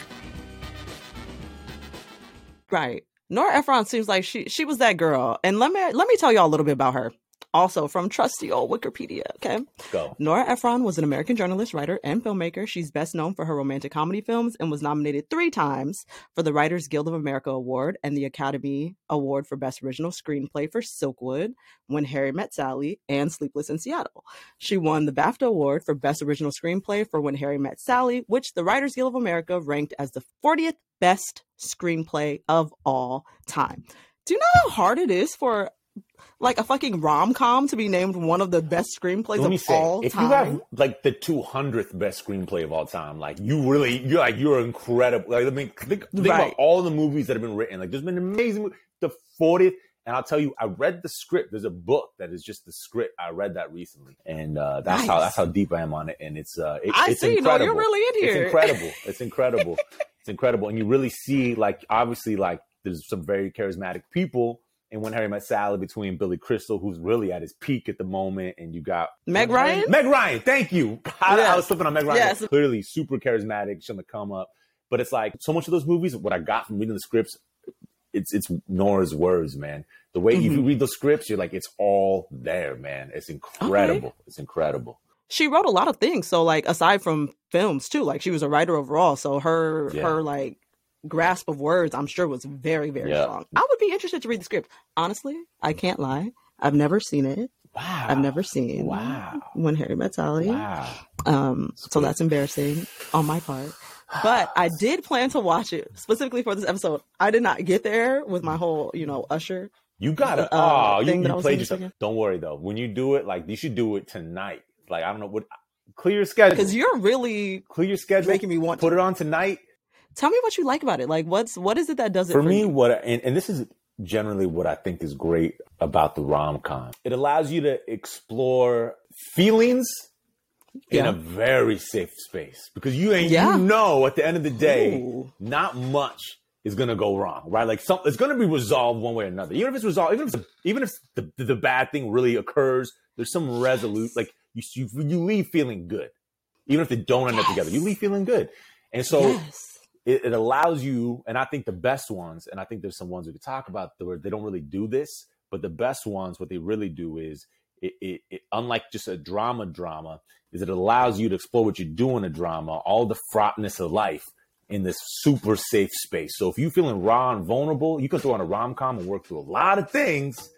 [SPEAKER 1] Right. Nora Ephron seems like she she was that girl. And let me let me tell y'all a little bit about her also from trusty old Wikipedia. Okay.
[SPEAKER 2] Go.
[SPEAKER 1] Nora Ephron was an American journalist, writer, and filmmaker. She's best known for her romantic comedy films and was nominated three times for the Writers Guild of America Award and the Academy Award for Best Original Screenplay for Silkwood, When Harry Met Sally, and Sleepless in Seattle. She won the BAFTA Award for Best Original Screenplay for When Harry Met Sally, which the Writers Guild of America ranked as the 40th best screenplay of all time. Do you know how hard it is for like a fucking rom com to be named one of the best screenplays Let me of say, all
[SPEAKER 2] if
[SPEAKER 1] time.
[SPEAKER 2] If you have like the two hundredth best screenplay of all time, like you really, you're like you're incredible. Like I mean, think, think right. about all the movies that have been written. Like there's been amazing. The fortieth, and I'll tell you, I read the script. There's a book that is just the script. I read that recently, and uh, that's nice. how that's how deep I am on it. And it's uh, it,
[SPEAKER 1] I
[SPEAKER 2] it's
[SPEAKER 1] see.
[SPEAKER 2] Incredible.
[SPEAKER 1] No, you're really in here.
[SPEAKER 2] It's incredible. It's incredible. it's incredible, and you really see like obviously like there's some very charismatic people and when Harry met Sally between Billy Crystal, who's really at his peak at the moment, and you got
[SPEAKER 1] Meg Ryan.
[SPEAKER 2] Meg Ryan, thank you. I, yes. I was slipping on Meg Ryan. Yes. Clearly super charismatic, she's on the come up. But it's like so much of those movies, what I got from reading the scripts, it's it's Nora's words, man. The way mm-hmm. you read the scripts, you're like, it's all there, man. It's incredible. Okay. It's incredible.
[SPEAKER 1] She wrote a lot of things. So like aside from films too, like she was a writer overall. So her yeah. her like grasp of words, I'm sure was very, very yeah. strong. I would be interested to read the script. Honestly, I can't lie. I've never seen it. Wow. I've never seen wow. When Harry Met Sally. Wow. Um, so that's embarrassing on my part. But I did plan to watch it specifically for this episode. I did not get there with my whole, you know, Usher.
[SPEAKER 2] You got it. Uh, oh, you, you played yourself. Don't worry though. When you do it, like you should do it tonight. Like I don't know what. Clear your schedule
[SPEAKER 1] because you're really
[SPEAKER 2] clear your schedule.
[SPEAKER 1] Making me want
[SPEAKER 2] put
[SPEAKER 1] to.
[SPEAKER 2] it on tonight.
[SPEAKER 1] Tell me what you like about it. Like what's what is it that does it
[SPEAKER 2] for, for me? You? What and, and this is generally what I think is great about the rom com. It allows you to explore feelings yeah. in a very safe space because you ain't yeah. you know at the end of the day, Ooh. not much is gonna go wrong, right? Like some, it's gonna be resolved one way or another. Even if it's resolved, even if the, even if the, the bad thing really occurs, there's some resolute. Like you, you, you leave feeling good, even if they don't end yes. up together. You leave feeling good, and so yes. It, it, allows you. And I think the best ones, and I think there's some ones we could talk about where they don't really do this, but the best ones, what they really do is it, it, it, unlike just a drama drama is it allows you to explore what you do in a drama all the fraughtness of life in this super safe space so if you're feeling raw and vulnerable you can throw on a rom-com and work through a lot of things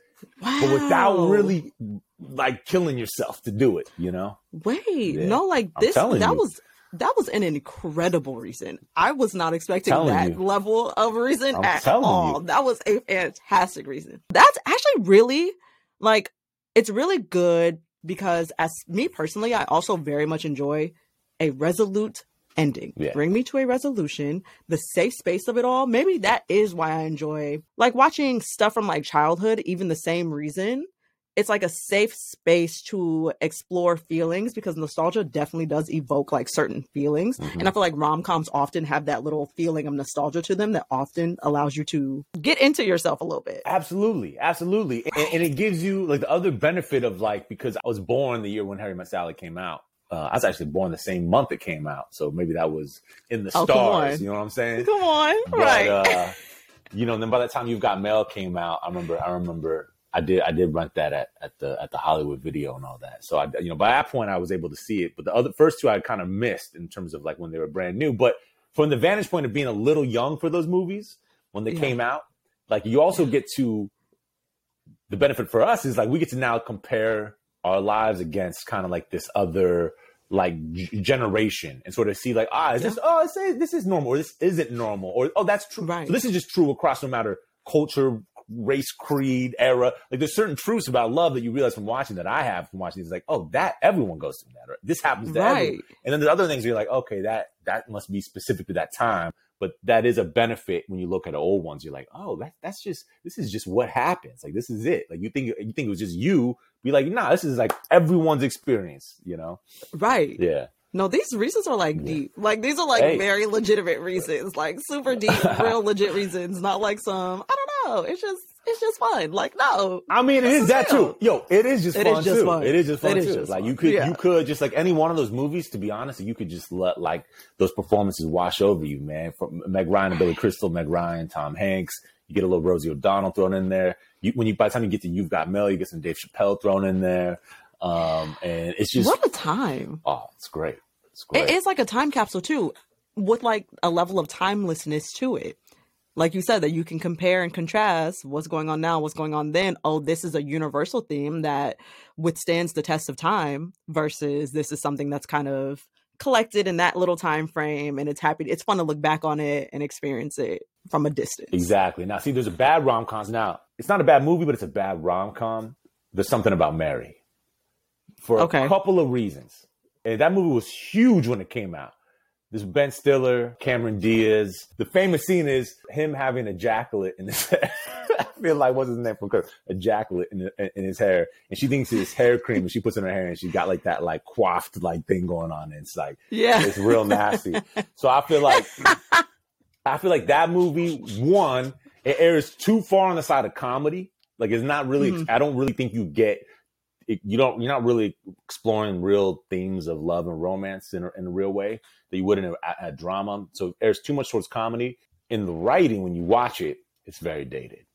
[SPEAKER 2] wow. but without really like killing yourself to do it you know
[SPEAKER 1] wait yeah. no like this that you. was that was an incredible reason. I was not expecting that you. level of reason I'm at all. You. That was a fantastic reason. That's actually really like it's really good because as me personally, I also very much enjoy a resolute ending. Yeah. Bring me to a resolution, the safe space of it all. Maybe that is why I enjoy like watching stuff from like childhood, even the same reason it's like a safe space to explore feelings because nostalgia definitely does evoke like certain feelings. Mm-hmm. And I feel like rom coms often have that little feeling of nostalgia to them that often allows you to get into yourself a little bit.
[SPEAKER 2] Absolutely. Absolutely. And, and, it gives you like the other benefit of like, because I was born the year when Harry Met Sally came out. Uh, I was actually born the same month it came out. So maybe that was in the oh, stars. You know what I'm saying?
[SPEAKER 1] Come on. But, right. Uh,
[SPEAKER 2] you know, then by the time You've Got Mail came out, I remember, I remember I did I did rent that at, at the at the Hollywood Video and all that. So I you know by that point I was able to see it, but the other first two I kind of missed in terms of like when they were brand new. But from the vantage point of being a little young for those movies when they yeah. came out, like you also get to the benefit for us is like we get to now compare our lives against kind of like this other like g- generation and sort of see like ah is this oh this is normal or this isn't normal or oh that's true right. so this is just true across no matter culture race, creed, era. Like there's certain truths about love that you realize from watching that I have from watching. It's like, oh, that everyone goes through that. Or this happens to right. everyone. And then there's other things you're like, okay, that that must be specific to that time. But that is a benefit when you look at the old ones. You're like, oh, that, that's just this is just what happens. Like this is it. Like you think you think it was just you. Be like, nah, this is like everyone's experience. You know?
[SPEAKER 1] Right.
[SPEAKER 2] Yeah.
[SPEAKER 1] No, these reasons are like deep. Like these are like hey. very legitimate reasons, like super deep, real legit reasons. Not like some I don't know. It's just it's just fun. Like no,
[SPEAKER 2] I mean it is, that real. too. Yo, it is just it fun is just too. Fun. It is just fun too. Just like fun. you could yeah. you could just like any one of those movies. To be honest, you could just let like those performances wash over you, man. From Meg Ryan and Billy Crystal, Meg Ryan, Tom Hanks. You get a little Rosie O'Donnell thrown in there. You, when you by the time you get to You've Got Mail, you get some Dave Chappelle thrown in there. Um, and it's just
[SPEAKER 1] what a time.
[SPEAKER 2] Oh, it's great.
[SPEAKER 1] It is great. It is like a time capsule too, with like a level of timelessness to it. Like you said, that you can compare and contrast what's going on now, what's going on then. Oh, this is a universal theme that withstands the test of time versus this is something that's kind of collected in that little time frame and it's happy it's fun to look back on it and experience it from a distance
[SPEAKER 2] exactly now see there's a bad rom-coms now it's not a bad movie but it's a bad rom-com there's something about mary for okay. a couple of reasons and that movie was huge when it came out. This Ben Stiller, Cameron Diaz. The famous scene is him having ejaculate in his hair. I feel like what's his name from ejaculate in, in his hair, and she thinks it's hair cream, and she puts in her hair, and she got like that like coiffed like thing going on. And it's like yeah, it's real nasty. so I feel like I feel like that movie one it airs too far on the side of comedy. Like it's not really. Mm-hmm. I don't really think you get you don't you're not really exploring real themes of love and romance in a, in a real way that you would in a, a drama. So there's too much towards comedy in the writing when you watch it. it's very dated.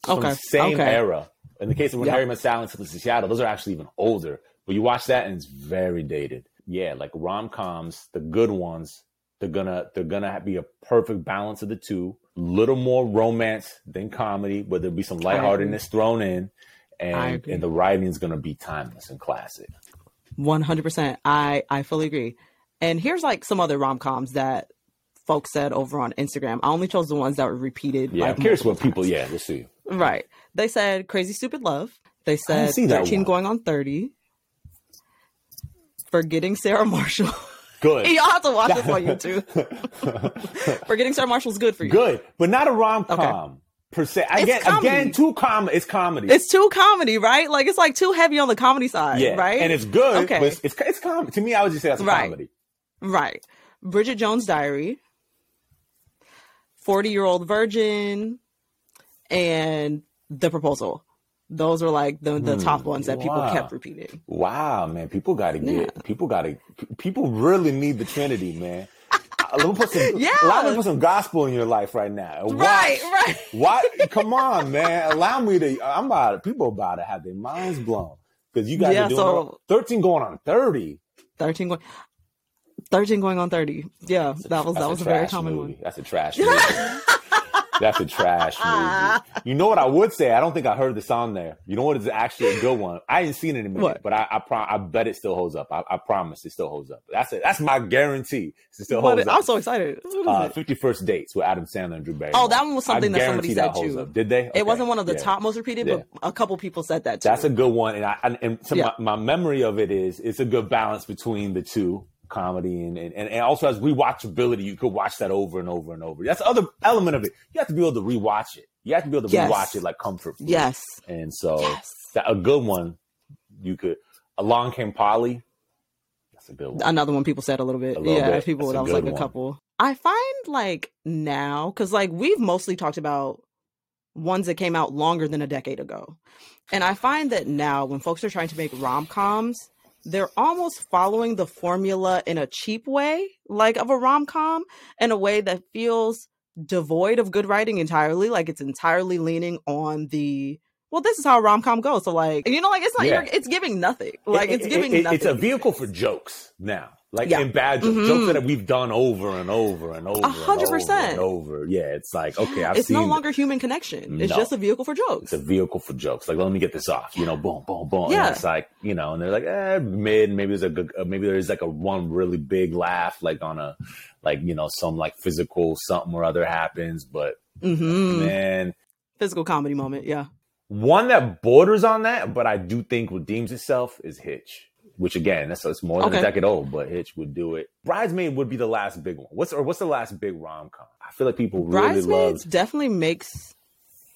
[SPEAKER 1] It's okay.
[SPEAKER 2] same okay. era. In the case of when Harry Met Sally and Sleepless in Seattle, those are actually even older. But you watch that and it's very dated. Yeah, like rom coms, the good ones, they're gonna they're gonna be a perfect balance of the two. Little more romance than comedy, but there'll be some lightheartedness thrown in, and and the writing is gonna be timeless and classic.
[SPEAKER 1] One hundred percent. I I fully agree. And here's like some other rom coms that folks said over on Instagram. I only chose the ones that were repeated.
[SPEAKER 2] Yeah, I'm curious what people. Yeah, let's see.
[SPEAKER 1] Right. They said Crazy Stupid Love. They said 13 going on 30. Forgetting Sarah Marshall.
[SPEAKER 2] Good.
[SPEAKER 1] Y'all have to watch this on YouTube. Forgetting Sarah Marshall's good for you.
[SPEAKER 2] Good, but not a rom com. Okay. Per se. Again, again, too com. It's comedy.
[SPEAKER 1] It's too comedy, right? Like it's like too heavy on the comedy side, yeah. right?
[SPEAKER 2] And it's good. Okay. it's it's, it's comedy. To me, I would just say that's right. comedy.
[SPEAKER 1] Right. Bridget Jones' Diary. Forty Year Old Virgin and The Proposal. Those are like the, the top hmm. ones that people wow. kept repeating.
[SPEAKER 2] Wow, man. People got to get, yeah. people got to, people really need the Trinity, man. Let me put some, yeah. allow me to put some gospel in your life right now.
[SPEAKER 1] Watch, right, right.
[SPEAKER 2] What? Come on, man. Allow me to, I'm about, people about to have their minds blown. Because you guys yeah, are doing so, 13 going on 30.
[SPEAKER 1] 13 going, 13 going on 30. Yeah, that was, that was a, a very common
[SPEAKER 2] movie.
[SPEAKER 1] one.
[SPEAKER 2] That's a trash movie. That's a trash movie. You know what I would say? I don't think I heard this on there. You know what is actually a good one? I ain't seen it in a minute, what? but I I, pro- I bet it still holds up. I, I promise it still holds up. That's it. That's my guarantee. It still holds up.
[SPEAKER 1] I'm so excited.
[SPEAKER 2] Uh, Fifty First Dates with Adam Sandler and Drew Barrymore.
[SPEAKER 1] Oh, that one was something I that somebody said that.
[SPEAKER 2] Up. Did they?
[SPEAKER 1] Okay. It wasn't one of the yeah. top most repeated, yeah. but a couple people said that too.
[SPEAKER 2] That's a good one, and I and, and so yeah. my, my memory of it is it's a good balance between the two comedy and, and, and also as rewatchability, you could watch that over and over and over. That's the other element of it. You have to be able to rewatch it. You have to be able to yes. rewatch it like comfort food.
[SPEAKER 1] Yes.
[SPEAKER 2] And so yes. that a good one, you could. Along came Polly. That's a good one.
[SPEAKER 1] Another one people said a little bit. A little yeah, bit. people. That was like one. a couple. I find like now because like we've mostly talked about ones that came out longer than a decade ago, and I find that now when folks are trying to make rom coms, they're almost following the formula in a cheap way, like of a rom com, in a way that feels devoid of good writing entirely. Like it's entirely leaning on the well, this is how rom com goes. So like, you know, like it's not, yeah. it's giving nothing. Like it, it's giving it, it, nothing.
[SPEAKER 2] It's a vehicle for jokes now like yeah. in bad jokes, mm-hmm. jokes that we've done over and over and over, hundred percent over. Yeah, it's like okay, I've
[SPEAKER 1] it's no longer human connection. It's no. just a vehicle for jokes.
[SPEAKER 2] It's a vehicle for jokes. Like let me get this off. You know, boom, boom, boom. Yeah, and it's like you know, and they're like eh, mid. Maybe there's a good, uh, maybe there's like a one really big laugh, like on a, like you know, some like physical something or other happens, but mm-hmm. man,
[SPEAKER 1] physical comedy moment. Yeah,
[SPEAKER 2] one that borders on that, but I do think redeems itself is Hitch which again, that's, that's more than okay. a decade old, but Hitch would do it. Bridesmaid would be the last big one. What's or what's the last big rom com? I feel like people really love.
[SPEAKER 1] Definitely makes.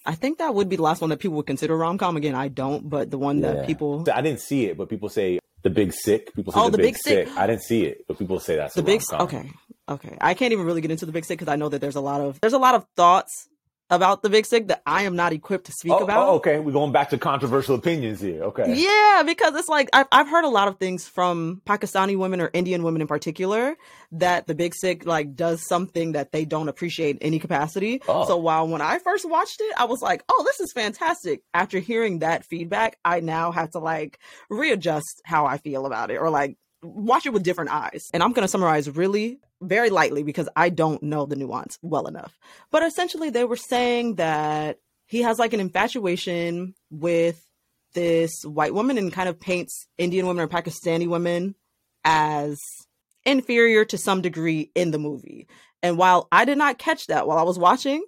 [SPEAKER 1] I think that would be the last one that people would consider rom com. Again, I don't, but the one yeah. that people.
[SPEAKER 2] I didn't see it, but people say the Big Sick. People say oh, the, the Big, big sick. sick. I didn't see it, but people say that's the big. Sick.
[SPEAKER 1] Okay, okay. I can't even really get into the Big Sick because I know that there's a lot of there's a lot of thoughts about the big sick that I am not equipped to speak
[SPEAKER 2] oh, oh
[SPEAKER 1] about.
[SPEAKER 2] Oh, okay, we're going back to controversial opinions here. Okay.
[SPEAKER 1] Yeah, because it's like I've, I've heard a lot of things from Pakistani women or Indian women in particular that the big sick like does something that they don't appreciate in any capacity. Oh. So while when I first watched it, I was like, "Oh, this is fantastic." After hearing that feedback, I now have to like readjust how I feel about it or like watch it with different eyes. And I'm going to summarize really very lightly because I don't know the nuance well enough. But essentially, they were saying that he has like an infatuation with this white woman and kind of paints Indian women or Pakistani women as inferior to some degree in the movie. And while I did not catch that while I was watching,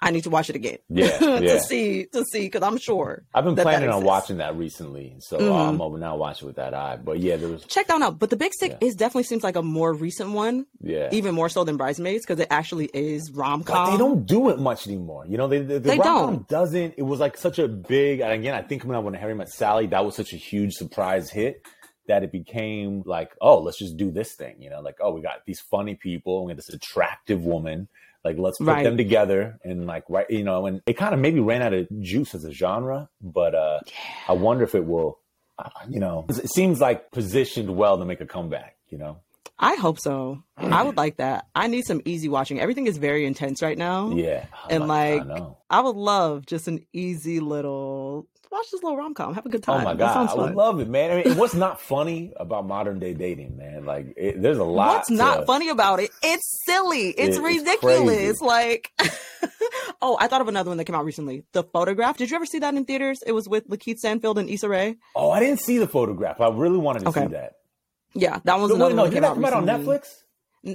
[SPEAKER 1] I need to watch it again.
[SPEAKER 2] Yeah, yeah.
[SPEAKER 1] to see to see because I'm sure
[SPEAKER 2] I've been planning on watching that recently, so mm-hmm. I'm over now watching with that eye. But yeah, there was
[SPEAKER 1] check that out. But the Big Sick yeah. is definitely seems like a more recent one.
[SPEAKER 2] Yeah,
[SPEAKER 1] even more so than Bridesmaids because it actually is rom com.
[SPEAKER 2] They don't do it much anymore. You know, they, the, the they rom-com doesn't. It was like such a big. And again, I think coming out when Harry Met Sally, that was such a huge surprise hit that it became like, oh, let's just do this thing. You know, like oh, we got these funny people, we got this attractive woman like let's put right. them together and like right, you know, and it kind of maybe ran out of juice as a genre, but uh yeah. I wonder if it will. You know, it seems like positioned well to make a comeback. You know.
[SPEAKER 1] I hope so. I would like that. I need some easy watching. Everything is very intense right now.
[SPEAKER 2] Yeah.
[SPEAKER 1] And like, I, I would love just an easy little watch this little rom com. Have a good time.
[SPEAKER 2] Oh my god, I would love it, man. I mean, what's not funny about modern day dating, man? Like, it, there's a lot.
[SPEAKER 1] What's to... not funny about it? It's silly. It's it, ridiculous. It's like, oh, I thought of another one that came out recently. The photograph. Did you ever see that in theaters? It was with Lakeith Stanfield and Issa Rae.
[SPEAKER 2] Oh, I didn't see the photograph. I really wanted to okay. see that.
[SPEAKER 1] Yeah, that was another wait, no, one that came out,
[SPEAKER 2] out on Netflix.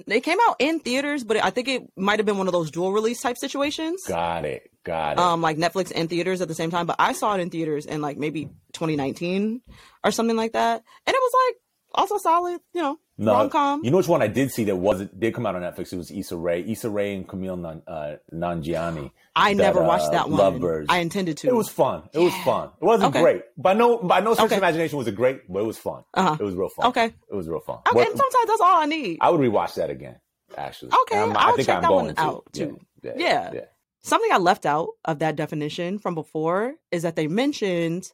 [SPEAKER 1] They came out in theaters, but I think it might have been one of those dual release type situations.
[SPEAKER 2] Got it. Got it.
[SPEAKER 1] Um, like Netflix and theaters at the same time. But I saw it in theaters in like maybe 2019 or something like that, and it was like also solid. You know, no, rom com.
[SPEAKER 2] You know which one I did see that wasn't did come out on Netflix? It was Issa Rae, Issa Rae and Kumail Nan, uh, Nanjiani.
[SPEAKER 1] I that, never watched uh, that one. Lovebirds. I intended to.
[SPEAKER 2] It was fun. It yeah. was fun. It wasn't okay. great. By no by no stretch okay. imagination was it great, but it was fun. Uh-huh. It was real fun.
[SPEAKER 1] Okay.
[SPEAKER 2] It was real fun.
[SPEAKER 1] Okay. But, sometimes that's all I need.
[SPEAKER 2] I would rewatch that again. Actually.
[SPEAKER 1] Okay. i think check I'm that one to. out too. Yeah. Yeah. yeah. yeah. Something I left out of that definition from before is that they mentioned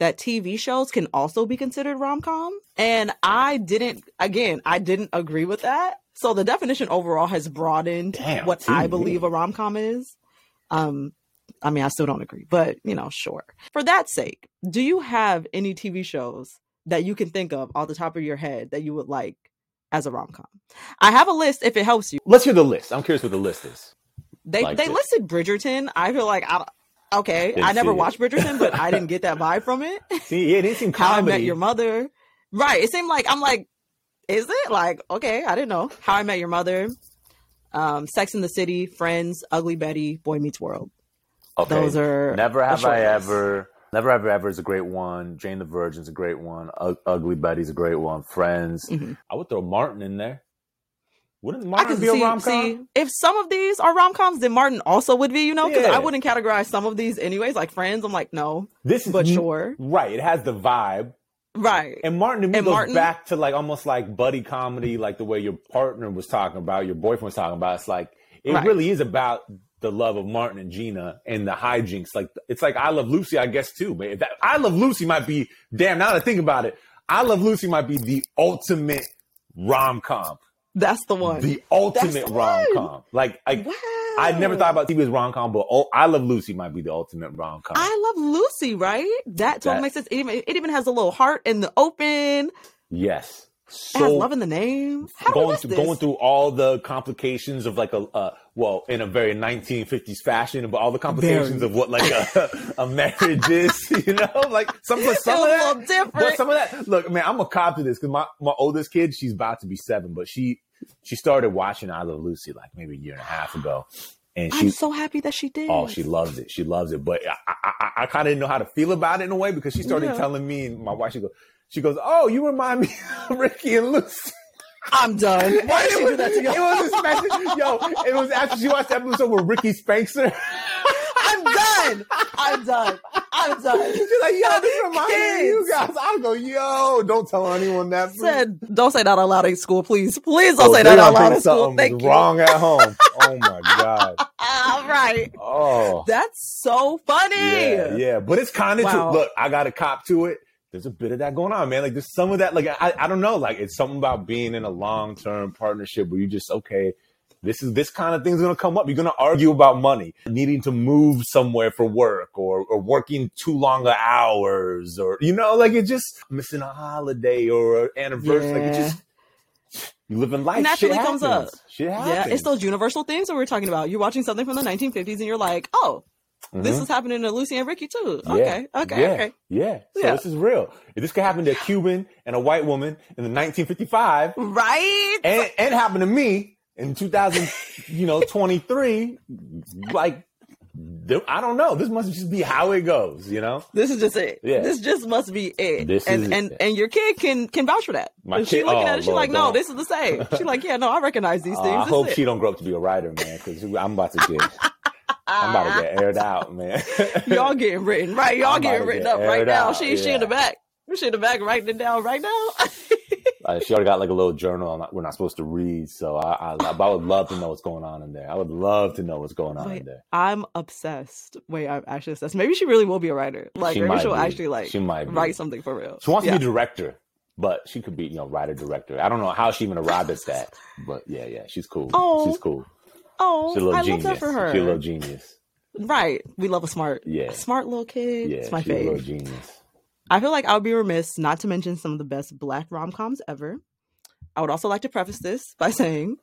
[SPEAKER 1] that TV shows can also be considered rom com. And I didn't, again, I didn't agree with that. So the definition overall has broadened Damn, what TV. I believe a rom com is. Um, I mean, I still don't agree, but you know, sure. For that sake, do you have any TV shows that you can think of off the top of your head that you would like as a rom com? I have a list if it helps you.
[SPEAKER 2] Let's hear the list. I'm curious what the list is.
[SPEAKER 1] They like they it. listed Bridgerton. I feel like I Okay, I never watched Bridgerton, but I didn't get that vibe from it.
[SPEAKER 2] See, yeah, it didn't seem comedy.
[SPEAKER 1] How I Met Your Mother, right? It seemed like I'm like, is it like okay? I didn't know How I Met Your Mother, um, Sex in the City, Friends, Ugly Betty, Boy Meets World. Okay, those are
[SPEAKER 2] never have I ever. Never Ever Ever is a great one. Jane the Virgin's a great one. U- Ugly Betty's a great one. Friends. Mm-hmm. I would throw Martin in there. Wouldn't Martin be a rom com?
[SPEAKER 1] If some of these are rom coms, then Martin also would be. You know, because yeah. I wouldn't categorize some of these anyways. Like Friends, I'm like, no. This is but sure,
[SPEAKER 2] right? It has the vibe,
[SPEAKER 1] right?
[SPEAKER 2] And Martin to me and goes Martin, back to like almost like buddy comedy, like the way your partner was talking about, your boyfriend was talking about. It's like it right. really is about the love of Martin and Gina and the hijinks. Like it's like I Love Lucy, I guess too. But that, I Love Lucy might be damn. Now that I think about it, I Love Lucy might be the ultimate rom com
[SPEAKER 1] that's the one.
[SPEAKER 2] The ultimate rom com. Like, like wow. I never thought about TV as rom com, but oh, I Love Lucy might be the ultimate rom com.
[SPEAKER 1] I Love Lucy, right? That totally that, makes sense. It even, it even has a little heart in the open.
[SPEAKER 2] Yes.
[SPEAKER 1] So it loving the name. How
[SPEAKER 2] going through, going through all the complications of like a uh, well in a very 1950s fashion, but all the complications of what like a, a marriage is. You know, like some, some of that. Different. But some of that. Look, man, I'm a cop to this because my my oldest kid, she's about to be seven, but she she started watching I Love Lucy like maybe a year and a half ago. And
[SPEAKER 1] she, I'm so happy that she oh, did.
[SPEAKER 2] Oh, she loves it. She loves it. But I, I, I kind of didn't know how to feel about it in a way because she started yeah. telling me and my wife, she goes, she goes, "Oh, you remind me of Ricky and Lucy."
[SPEAKER 1] I'm done. Why did she do that to you?
[SPEAKER 2] It was yo. It was after she watched that episode where Ricky spanks her.
[SPEAKER 1] I'm done. I'm done. I'm done.
[SPEAKER 2] She's like, yo, this reminds me of you guys. I'll go, yo, don't tell anyone that.
[SPEAKER 1] Please. Said, don't say that out loud in school, please. Please don't oh, say that out loud in school. Thank you.
[SPEAKER 2] Wrong at home. oh my god.
[SPEAKER 1] All right.
[SPEAKER 2] Oh,
[SPEAKER 1] that's so funny.
[SPEAKER 2] Yeah, yeah. but it's kind of wow. Look, I got a cop to it there's a bit of that going on, man. Like there's some of that, like I, I don't know, like it's something about being in a long term partnership where you just okay, this is this kind of thing's gonna come up. You're gonna argue about money, needing to move somewhere for work, or or working too long hours, or you know, like it just missing a holiday or an anniversary. Yeah. Like it just you live in life. Naturally Shit comes up.
[SPEAKER 1] Yeah, it's those universal things that we're talking about. You're watching something from the 1950s, and you're like, oh, Mm-hmm. This is happening to Lucy and Ricky too. Okay, yeah. okay,
[SPEAKER 2] yeah.
[SPEAKER 1] okay.
[SPEAKER 2] Yeah. So yeah. this is real. This could happen to a Cuban and a white woman in the 1955,
[SPEAKER 1] right?
[SPEAKER 2] And and happen to me in 2000, you know, 23. Like, I don't know. This must just be how it goes. You know.
[SPEAKER 1] This is just it. Yeah. This just must be it. This and is, and and your kid can can vouch for that. My kid, she looking oh, at it, she's like, no, this is the same. She's like, yeah, no, I recognize these uh, things.
[SPEAKER 2] I hope she don't grow up to be a writer, man, because I'm about to get. I'm about to get aired out, man.
[SPEAKER 1] Y'all getting written, right? Y'all I'm getting written get up right now. She, yeah. she in the back. She in the back writing it down right now.
[SPEAKER 2] Uh, she already got like a little journal not, we're not supposed to read. So I, I, I, would love to know what's going on in there. I would love to know what's going on Wait, in there.
[SPEAKER 1] I'm obsessed. Wait, I'm actually obsessed. Maybe she really will be a writer. Like, she maybe she'll be. actually like she might be. write something for real.
[SPEAKER 2] She wants yeah. to be director. but she could be, you know, writer director. I don't know how she even arrived at that, but yeah, yeah, she's cool. Oh, she's cool.
[SPEAKER 1] Oh, she's a little I genius. love that for her.
[SPEAKER 2] She's a little genius.
[SPEAKER 1] Right. We love a smart, yeah, a smart little kid. Yeah, it's my favorite. little genius. I feel like I would be remiss not to mention some of the best black rom coms ever. I would also like to preface this by saying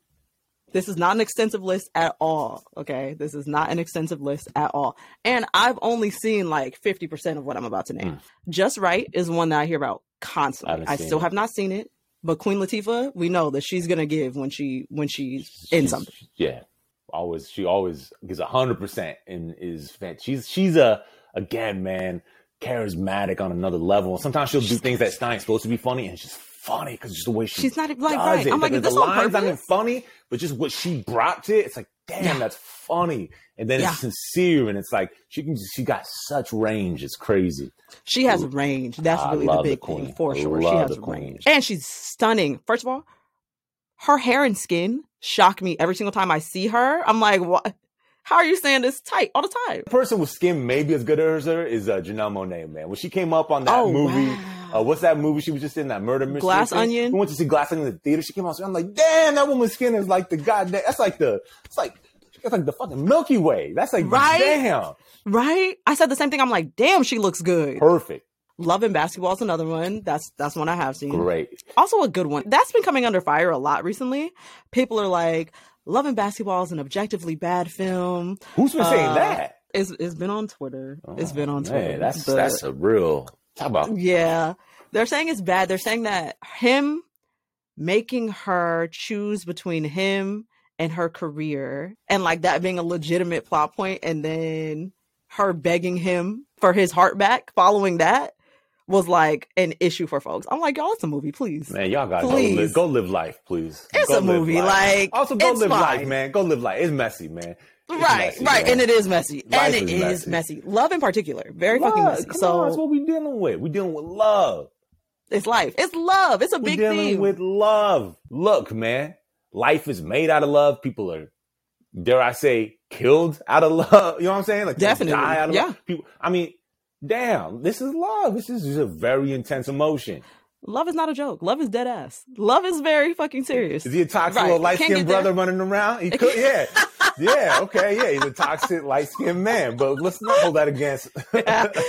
[SPEAKER 1] this is not an extensive list at all. Okay. This is not an extensive list at all. And I've only seen like 50% of what I'm about to name. Mm. Just Wright is one that I hear about constantly. I, I still it. have not seen it. But Queen Latifah, we know that she's gonna give when she when she's in something.
[SPEAKER 2] Yeah, always she always gives hundred percent and is she's she's a again man charismatic on another level. Sometimes she'll do things that's not supposed to be funny and she's just funny because just the way she she's not like right. It. I'm like, like the lines aren't even funny, but just what she brought to it, it's like, damn, yeah. that's funny. And then yeah. it's sincere, and it's like she can just, she got such range. It's crazy.
[SPEAKER 1] She has range. That's I really the big the thing for sure. She has range, and she's stunning. First of all, her hair and skin shock me every single time I see her. I'm like, what? How are you saying this tight all the time?
[SPEAKER 2] The person with skin maybe as good as her is uh, Janelle Monáe, man. When she came up on that oh, movie, wow. uh, what's that movie she was just in? That murder mystery.
[SPEAKER 1] Glass thing? Onion.
[SPEAKER 2] We went to see Glass Onion in the theater. She came out. So I'm like, damn, that woman's skin is like the goddamn. That's like the. It's like. It's like the fucking Milky Way. That's like right? damn.
[SPEAKER 1] Right. I said the same thing. I'm like, damn, she looks good.
[SPEAKER 2] Perfect.
[SPEAKER 1] Love and Basketball is another one. That's that's one I have seen.
[SPEAKER 2] Great.
[SPEAKER 1] Also a good one. That's been coming under fire a lot recently. People are like, Love and Basketball is an objectively bad film.
[SPEAKER 2] Who's been uh, saying that?
[SPEAKER 1] It's, it's been on Twitter. Oh, it's been on Twitter.
[SPEAKER 2] Man, that's but, that's a real talk about.
[SPEAKER 1] Yeah, they're saying it's bad. They're saying that him making her choose between him and her career, and like that being a legitimate plot point, and then her begging him for his heart back following that was like an issue for folks. I'm like, y'all, it's a movie, please.
[SPEAKER 2] Man, y'all gotta go live, go live, life, please.
[SPEAKER 1] It's
[SPEAKER 2] go
[SPEAKER 1] a movie, like
[SPEAKER 2] also go live fine. life, man. Go live life. It's messy, man.
[SPEAKER 1] It's right, messy, right, man. and it is messy, life and it is, is messy. messy. Love in particular, very love, fucking messy. so
[SPEAKER 2] on, that's what we're dealing with. We're dealing with love.
[SPEAKER 1] It's life. It's love. It's a
[SPEAKER 2] we
[SPEAKER 1] big
[SPEAKER 2] dealing
[SPEAKER 1] theme.
[SPEAKER 2] with love. Look, man, life is made out of love. People are, dare I say, killed out of love. You know what I'm saying? Like
[SPEAKER 1] definitely, die
[SPEAKER 2] out of
[SPEAKER 1] yeah.
[SPEAKER 2] Love. People. I mean, damn, this is love. This is just a very intense emotion.
[SPEAKER 1] Love is not a joke. Love is dead ass. Love is very fucking serious.
[SPEAKER 2] Is he a toxic right. little light skinned brother running around? He could, yeah. yeah, okay, yeah. He's a toxic light skinned man, but let's not hold that against.
[SPEAKER 1] yeah.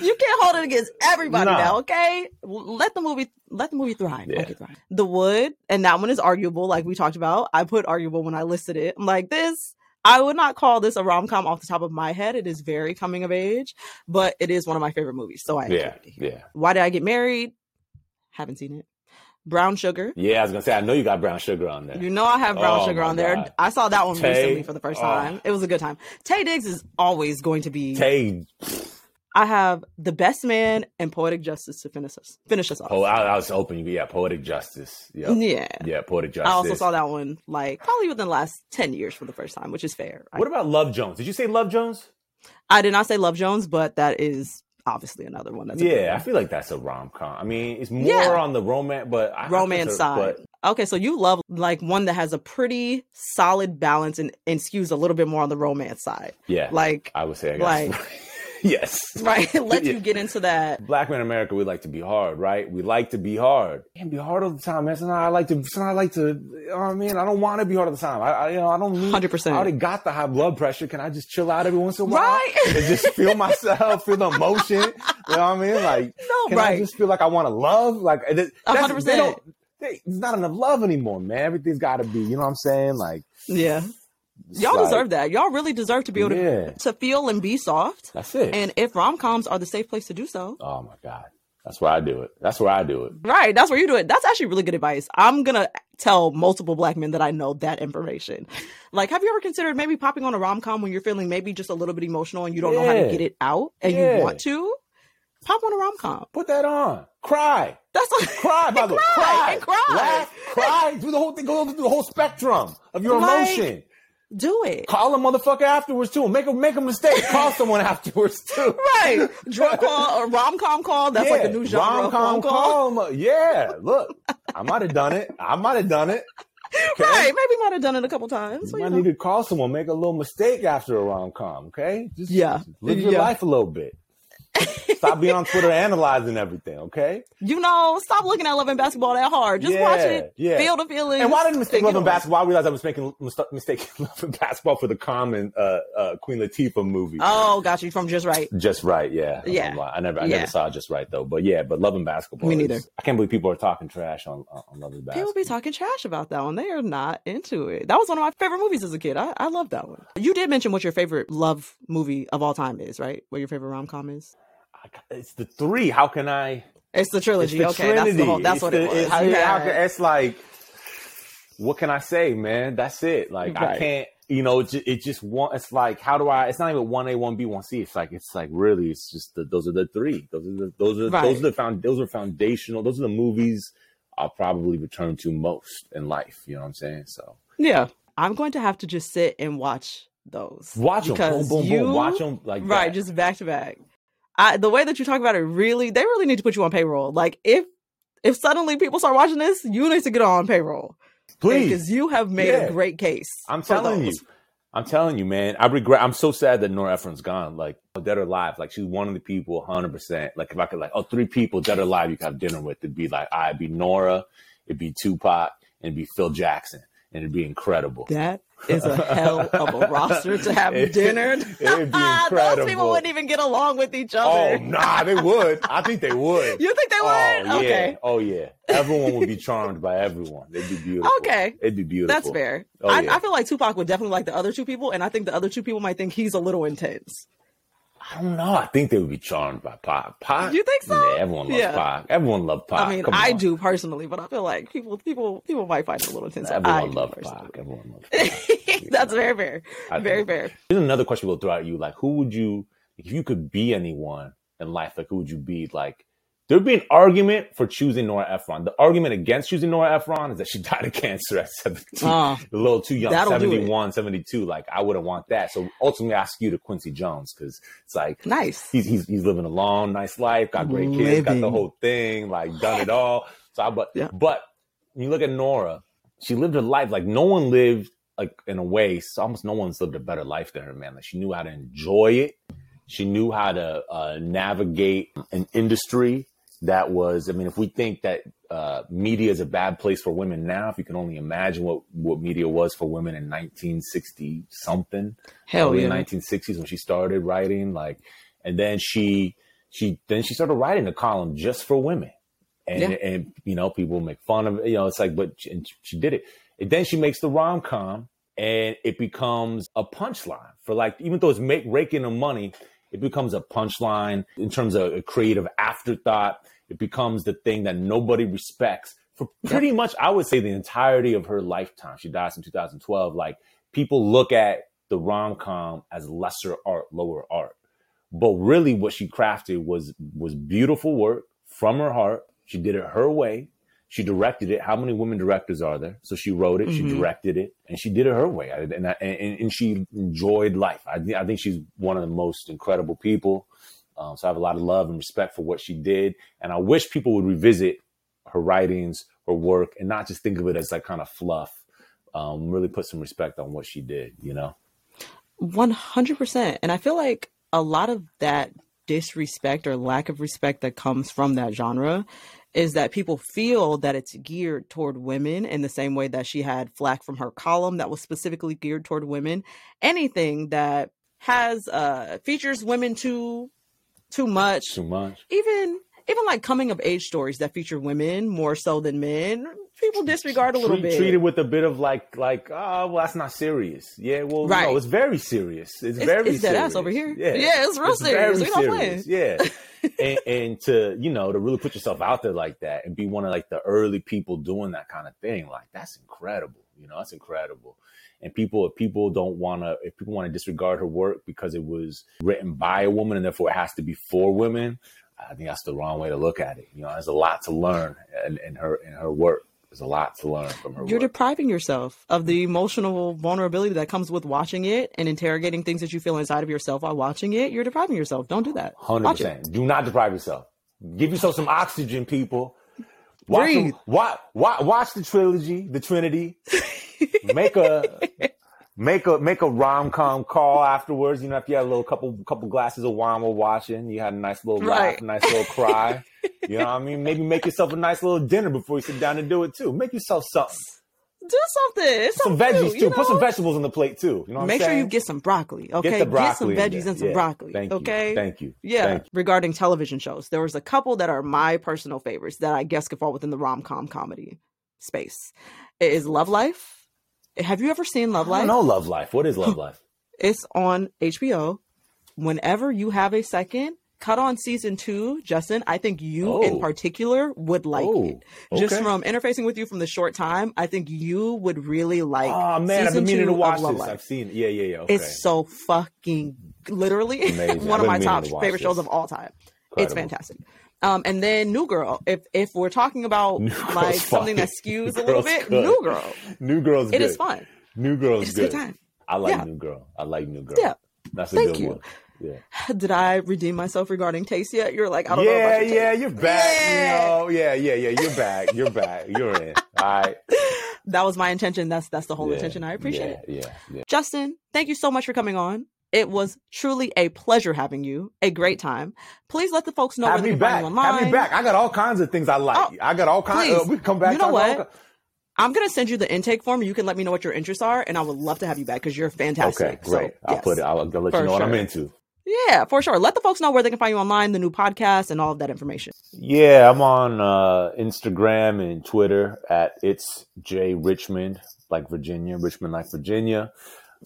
[SPEAKER 1] You can't hold it against everybody no. now, okay? Let the movie let the movie thrive. Yeah. Okay, thrive. The Wood, and that one is arguable, like we talked about. I put arguable when I listed it. I'm like, this I would not call this a rom com off the top of my head. It is very coming of age, but it is one of my favorite movies. So I
[SPEAKER 2] yeah yeah.
[SPEAKER 1] Why did I get married? Haven't seen it. Brown Sugar.
[SPEAKER 2] Yeah, I was gonna say I know you got Brown Sugar on there.
[SPEAKER 1] You know I have Brown oh, Sugar on there. God. I saw that one Taye, recently for the first oh. time. It was a good time. Taye Diggs is always going to be
[SPEAKER 2] Taye.
[SPEAKER 1] I have the best man and poetic justice to finish us finish us off.
[SPEAKER 2] Oh, I, I was hoping, yeah, poetic justice. Yep.
[SPEAKER 1] Yeah,
[SPEAKER 2] yeah, poetic justice.
[SPEAKER 1] I also saw that one like probably within the last ten years for the first time, which is fair.
[SPEAKER 2] What I, about Love Jones? Did you say Love Jones?
[SPEAKER 1] I did not say Love Jones, but that is obviously another one. That's
[SPEAKER 2] yeah, I feel like that's a rom com. I mean, it's more yeah. on the romance, but
[SPEAKER 1] I, romance side. But... Okay, so you love like one that has a pretty solid balance and, and skews a little bit more on the romance side.
[SPEAKER 2] Yeah,
[SPEAKER 1] like
[SPEAKER 2] I would say, I like. yes.
[SPEAKER 1] Right. Let yeah. you get into that.
[SPEAKER 2] Black men in America, we like to be hard, right? We like to be hard. Can't be hard all the time, man. Sometimes I like to, sometimes I like to, you know what I mean? I don't want to be hard all the time. I, I you know, I don't need, 100%. I already got the high blood pressure. Can I just chill out every once in a while?
[SPEAKER 1] Right.
[SPEAKER 2] and just feel myself, feel the emotion. You know what I mean? Like, no, can right. I just feel like I want to love? Like, that's, 100%. They don't, they, there's not enough love anymore, man. Everything's got to be, you know what I'm saying? Like,
[SPEAKER 1] yeah. Y'all like, deserve that. Y'all really deserve to be able yeah. to, to feel and be soft.
[SPEAKER 2] That's it.
[SPEAKER 1] And if rom coms are the safe place to do so.
[SPEAKER 2] Oh my God. That's where I do it. That's where I do it.
[SPEAKER 1] Right. That's where you do it. That's actually really good advice. I'm going to tell multiple black men that I know that information. Like, have you ever considered maybe popping on a rom com when you're feeling maybe just a little bit emotional and you don't yeah. know how to get it out and yeah. you want to? Pop on a rom com.
[SPEAKER 2] Put that on. Cry.
[SPEAKER 1] That's
[SPEAKER 2] what, cry, by the way. Cry.
[SPEAKER 1] cry.
[SPEAKER 2] Laugh. Cry. Do the whole thing. Go through the whole spectrum of your like, emotion.
[SPEAKER 1] Do it.
[SPEAKER 2] Call a motherfucker afterwards too. Make a make a mistake. Call someone afterwards too.
[SPEAKER 1] Right. Drunk call or rom com call. That's yeah. like a new genre. Rom com call.
[SPEAKER 2] call. Yeah. Look, I might have done it. I might have done it.
[SPEAKER 1] Okay? Right. Maybe might have done it a couple times.
[SPEAKER 2] You might know. need to call someone, make a little mistake after a rom com. Okay.
[SPEAKER 1] Just, yeah. Just
[SPEAKER 2] live your
[SPEAKER 1] yeah.
[SPEAKER 2] life a little bit. Stop being on Twitter analyzing everything, okay?
[SPEAKER 1] You know, stop looking at Love and Basketball that hard. Just yeah, watch it. Yeah. Feel the feelings.
[SPEAKER 2] And why did I mistake Love and Basketball? I realized I was making mistake Love and Basketball for the Common uh, uh, Queen Latifah movie.
[SPEAKER 1] Oh, got you from Just Wright.
[SPEAKER 2] Just Wright, yeah.
[SPEAKER 1] Yeah.
[SPEAKER 2] I never, I yeah. never saw Just Wright though. But yeah, but Love and Basketball.
[SPEAKER 1] Me neither. Is,
[SPEAKER 2] I can't believe people are talking trash on on Love and Basketball.
[SPEAKER 1] People be talking trash about that one. They are not into it. That was one of my favorite movies as a kid. I, I love that one. You did mention what your favorite love movie of all time is, right? What your favorite rom com is?
[SPEAKER 2] It's the three. How can I?
[SPEAKER 1] It's the trilogy. It's the okay, Trinity. that's, the whole, that's what the, it was. It, how,
[SPEAKER 2] how can, it's like, what can I say, man? That's it. Like right. I can't. You know, it just, want. It's like, how do I? It's not even one A, one B, one C. It's like, it's like really, it's just the, those are the three. Those are the those are right. those are the found. Those are foundational. Those are the movies I'll probably return to most in life. You know what I'm saying? So
[SPEAKER 1] yeah, I'm going to have to just sit and watch those.
[SPEAKER 2] Watch them, boom, boom, you, boom. Watch them like
[SPEAKER 1] right,
[SPEAKER 2] that.
[SPEAKER 1] just back to back. I, the way that you talk about it, really, they really need to put you on payroll. Like if if suddenly people start watching this, you need to get on payroll,
[SPEAKER 2] please,
[SPEAKER 1] because you have made yeah. a great case.
[SPEAKER 2] I'm telling you. I'm telling you, man. I regret. I'm so sad that Nora Ephron's gone. Like dead or alive. Like she's one of the people, 100. percent Like if I could, like, oh, three people dead or alive, you could have dinner with. It'd be like, I'd be Nora, it'd be Tupac, and it'd be Phil Jackson, and it'd be incredible.
[SPEAKER 1] That is a hell of a roster to have it, dinner. It'd be incredible. Those people wouldn't even get along with each oh, other.
[SPEAKER 2] Oh nah, they would. I think they would.
[SPEAKER 1] You think they would?
[SPEAKER 2] Oh,
[SPEAKER 1] okay.
[SPEAKER 2] Yeah. Oh yeah. Everyone would be charmed by everyone. They'd be beautiful.
[SPEAKER 1] Okay.
[SPEAKER 2] It'd be beautiful.
[SPEAKER 1] That's fair. Oh, I, yeah. I feel like Tupac would definitely like the other two people, and I think the other two people might think he's a little intense.
[SPEAKER 2] I don't know. I think they would be charmed by Pac. Pac.
[SPEAKER 1] You think so?
[SPEAKER 2] Yeah, everyone loves yeah. Pac. Everyone loves Pac.
[SPEAKER 1] I mean, Come I on. do personally, but I feel like people, people, people might find it a little intense.
[SPEAKER 2] Everyone loves Pac. Everyone loves Pac.
[SPEAKER 1] That's very fair. I very fair.
[SPEAKER 2] Here's another question we'll throw at you: like, who would you, if you could be anyone in life, like who would you be? Like, There'd be an argument for choosing Nora Ephron. The argument against choosing Nora Ephron is that she died of cancer at 17, uh, a little too young, 71, 72. Like, I wouldn't want that. So ultimately, I skew to Quincy Jones because it's like,
[SPEAKER 1] nice.
[SPEAKER 2] He's, he's, he's living a long, nice life, got great Living. kids, got the whole thing, like, done it all. So I, but, yeah. but when you look at Nora, she lived her life like no one lived, like, in a way, so almost no one's lived a better life than her, man. Like, she knew how to enjoy it. She knew how to uh, navigate an industry that was, I mean, if we think that uh, media is a bad place for women now, if you can only imagine what, what media was for women in 1960 something,
[SPEAKER 1] hell yeah,
[SPEAKER 2] 1960s when she started writing, like, and then she she then she started writing a column just for women, and yeah. and you know people make fun of it, you know, it's like, but she, she did it. And then she makes the rom com, and it becomes a punchline for like, even though it's make raking the money, it becomes a punchline in terms of a creative afterthought it becomes the thing that nobody respects for pretty much, I would say, the entirety of her lifetime. She dies in 2012. Like people look at the rom com as lesser art, lower art. But really, what she crafted was was beautiful work from her heart. She did it her way. She directed it. How many women directors are there? So she wrote it, mm-hmm. she directed it, and she did it her way. And, and, and she enjoyed life. I, I think she's one of the most incredible people. Um, so I have a lot of love and respect for what she did. And I wish people would revisit her writings, her work, and not just think of it as like kind of fluff. Um, really put some respect on what she did, you know?
[SPEAKER 1] 100%. And I feel like a lot of that disrespect or lack of respect that comes from that genre is that people feel that it's geared toward women in the same way that she had flack from her column that was specifically geared toward women. Anything that has uh features women too too much.
[SPEAKER 2] Too much.
[SPEAKER 1] Even even like coming of age stories that feature women more so than men, people disregard a little
[SPEAKER 2] Treat,
[SPEAKER 1] bit.
[SPEAKER 2] Treated with a bit of like like oh well that's not serious. Yeah, well right. no, it's very serious. It's, it's very it's serious.
[SPEAKER 1] over here. Yeah, yeah it's real it's serious. Very serious.
[SPEAKER 2] Yeah. and, and to you know to really put yourself out there like that and be one of like the early people doing that kind of thing, like that's incredible. You know, that's incredible and people if people don't want to if people want to disregard her work because it was written by a woman and therefore it has to be for women i think that's the wrong way to look at it. You know there's a lot to learn in, in her in her work. There's a lot to learn from her
[SPEAKER 1] you're
[SPEAKER 2] work.
[SPEAKER 1] depriving yourself of the emotional vulnerability that comes with watching it and interrogating things that you feel inside of yourself while watching it. You're depriving yourself. Don't do that.
[SPEAKER 2] 100% do not deprive yourself. Give yourself some oxygen people. Watch, them, watch, watch, watch the trilogy, the Trinity. make a make a make a rom com call afterwards. You know, if you had a little couple couple glasses of wine while watching, you had a nice little right. laugh, a nice little cry. you know what I mean? Maybe make yourself a nice little dinner before you sit down and do it too. Make yourself something.
[SPEAKER 1] Do something. It's
[SPEAKER 2] some veggies too. You know? Put some vegetables on the plate too. You know
[SPEAKER 1] Make sure you get some broccoli. Okay. Get, broccoli get some veggies and some
[SPEAKER 2] yeah.
[SPEAKER 1] broccoli.
[SPEAKER 2] Thank
[SPEAKER 1] okay.
[SPEAKER 2] You. Thank you.
[SPEAKER 1] Yeah.
[SPEAKER 2] Thank you.
[SPEAKER 1] Regarding television shows, there was a couple that are my personal favorites that I guess could fall within the rom com comedy space. It is Love Life. Have you ever seen Love Life?
[SPEAKER 2] No, Love Life. What is Love Life?
[SPEAKER 1] it's on HBO. Whenever you have a second, cut on season two, Justin. I think you oh. in particular would like oh. it. Just okay. from interfacing with you from the short time, I think you would really like.
[SPEAKER 2] Oh man, I've been meaning to watch this. Life. I've seen it. Yeah, yeah, yeah. Okay.
[SPEAKER 1] It's so fucking literally one of my top favorite this. shows of all time. Incredible. It's fantastic. Um, and then New Girl. If if we're talking about like something that skews a little bit, good. New Girl.
[SPEAKER 2] New Girl's
[SPEAKER 1] It
[SPEAKER 2] good.
[SPEAKER 1] is fun.
[SPEAKER 2] New Girl's
[SPEAKER 1] it's
[SPEAKER 2] good.
[SPEAKER 1] good time.
[SPEAKER 2] I like
[SPEAKER 1] yeah.
[SPEAKER 2] New Girl. I like New Girl.
[SPEAKER 1] Yeah.
[SPEAKER 2] That's a
[SPEAKER 1] Thank
[SPEAKER 2] good
[SPEAKER 1] you.
[SPEAKER 2] one. Yeah.
[SPEAKER 1] Did I redeem myself regarding taste yet? You're like, I don't
[SPEAKER 2] yeah,
[SPEAKER 1] know. About
[SPEAKER 2] yeah, you're back. Yeah. You know, yeah, yeah, yeah. You're back. You're back. You're in. All right.
[SPEAKER 1] That was my intention. That's that's the whole yeah, intention. I appreciate
[SPEAKER 2] yeah,
[SPEAKER 1] it.
[SPEAKER 2] Yeah, yeah.
[SPEAKER 1] Justin, thank you so much for coming on. It was truly a pleasure having you. A great time. Please let the folks know
[SPEAKER 2] Have me back.
[SPEAKER 1] you online.
[SPEAKER 2] Have me back. I got all kinds of things I like.
[SPEAKER 1] Oh,
[SPEAKER 2] I got all kinds. Uh, we can come back.
[SPEAKER 1] You know what? I'm gonna send you the intake form. You can let me know what your interests are, and I would love to have you back because you're fantastic.
[SPEAKER 2] Okay, great.
[SPEAKER 1] So,
[SPEAKER 2] I'll
[SPEAKER 1] yes,
[SPEAKER 2] put it. I'll, I'll let you know
[SPEAKER 1] sure.
[SPEAKER 2] what I'm into.
[SPEAKER 1] Yeah, for sure. Let the folks know where they can find you online, the new podcast, and all of that information.
[SPEAKER 2] Yeah, I'm on uh, Instagram and Twitter at it's J Richmond, like Virginia, Richmond, like Virginia.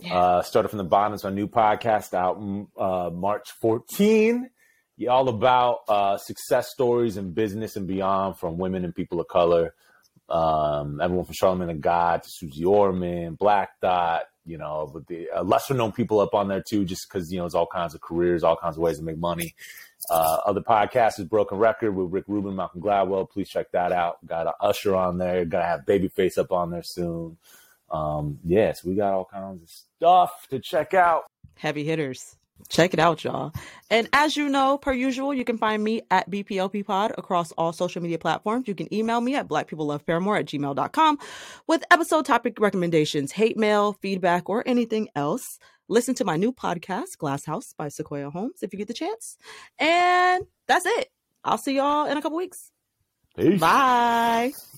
[SPEAKER 2] Yeah. Uh, started from the bottom. It's my new podcast out uh, March 14. Yeah, all about uh, success stories in business and beyond from women and people of color. Um, everyone from Charlamagne the God to Susie Orman, Black Dot, you know, with the uh, lesser known people up on there too, just because, you know, there's all kinds of careers, all kinds of ways to make money. Uh, other podcast is Broken Record with Rick Rubin, Malcolm Gladwell. Please check that out. Got a Usher on there. Got to have Babyface up on there soon. Um, yes, we got all kinds of stuff to check out.
[SPEAKER 1] Heavy hitters. Check it out, y'all. And as you know, per usual, you can find me at BPLP Pod across all social media platforms. You can email me at blackpeopleloveparamore at gmail.com with episode topic recommendations, hate mail, feedback, or anything else. Listen to my new podcast, Glass House by Sequoia Holmes, if you get the chance. And that's it. I'll see y'all in a couple weeks.
[SPEAKER 2] Peace.
[SPEAKER 1] Bye.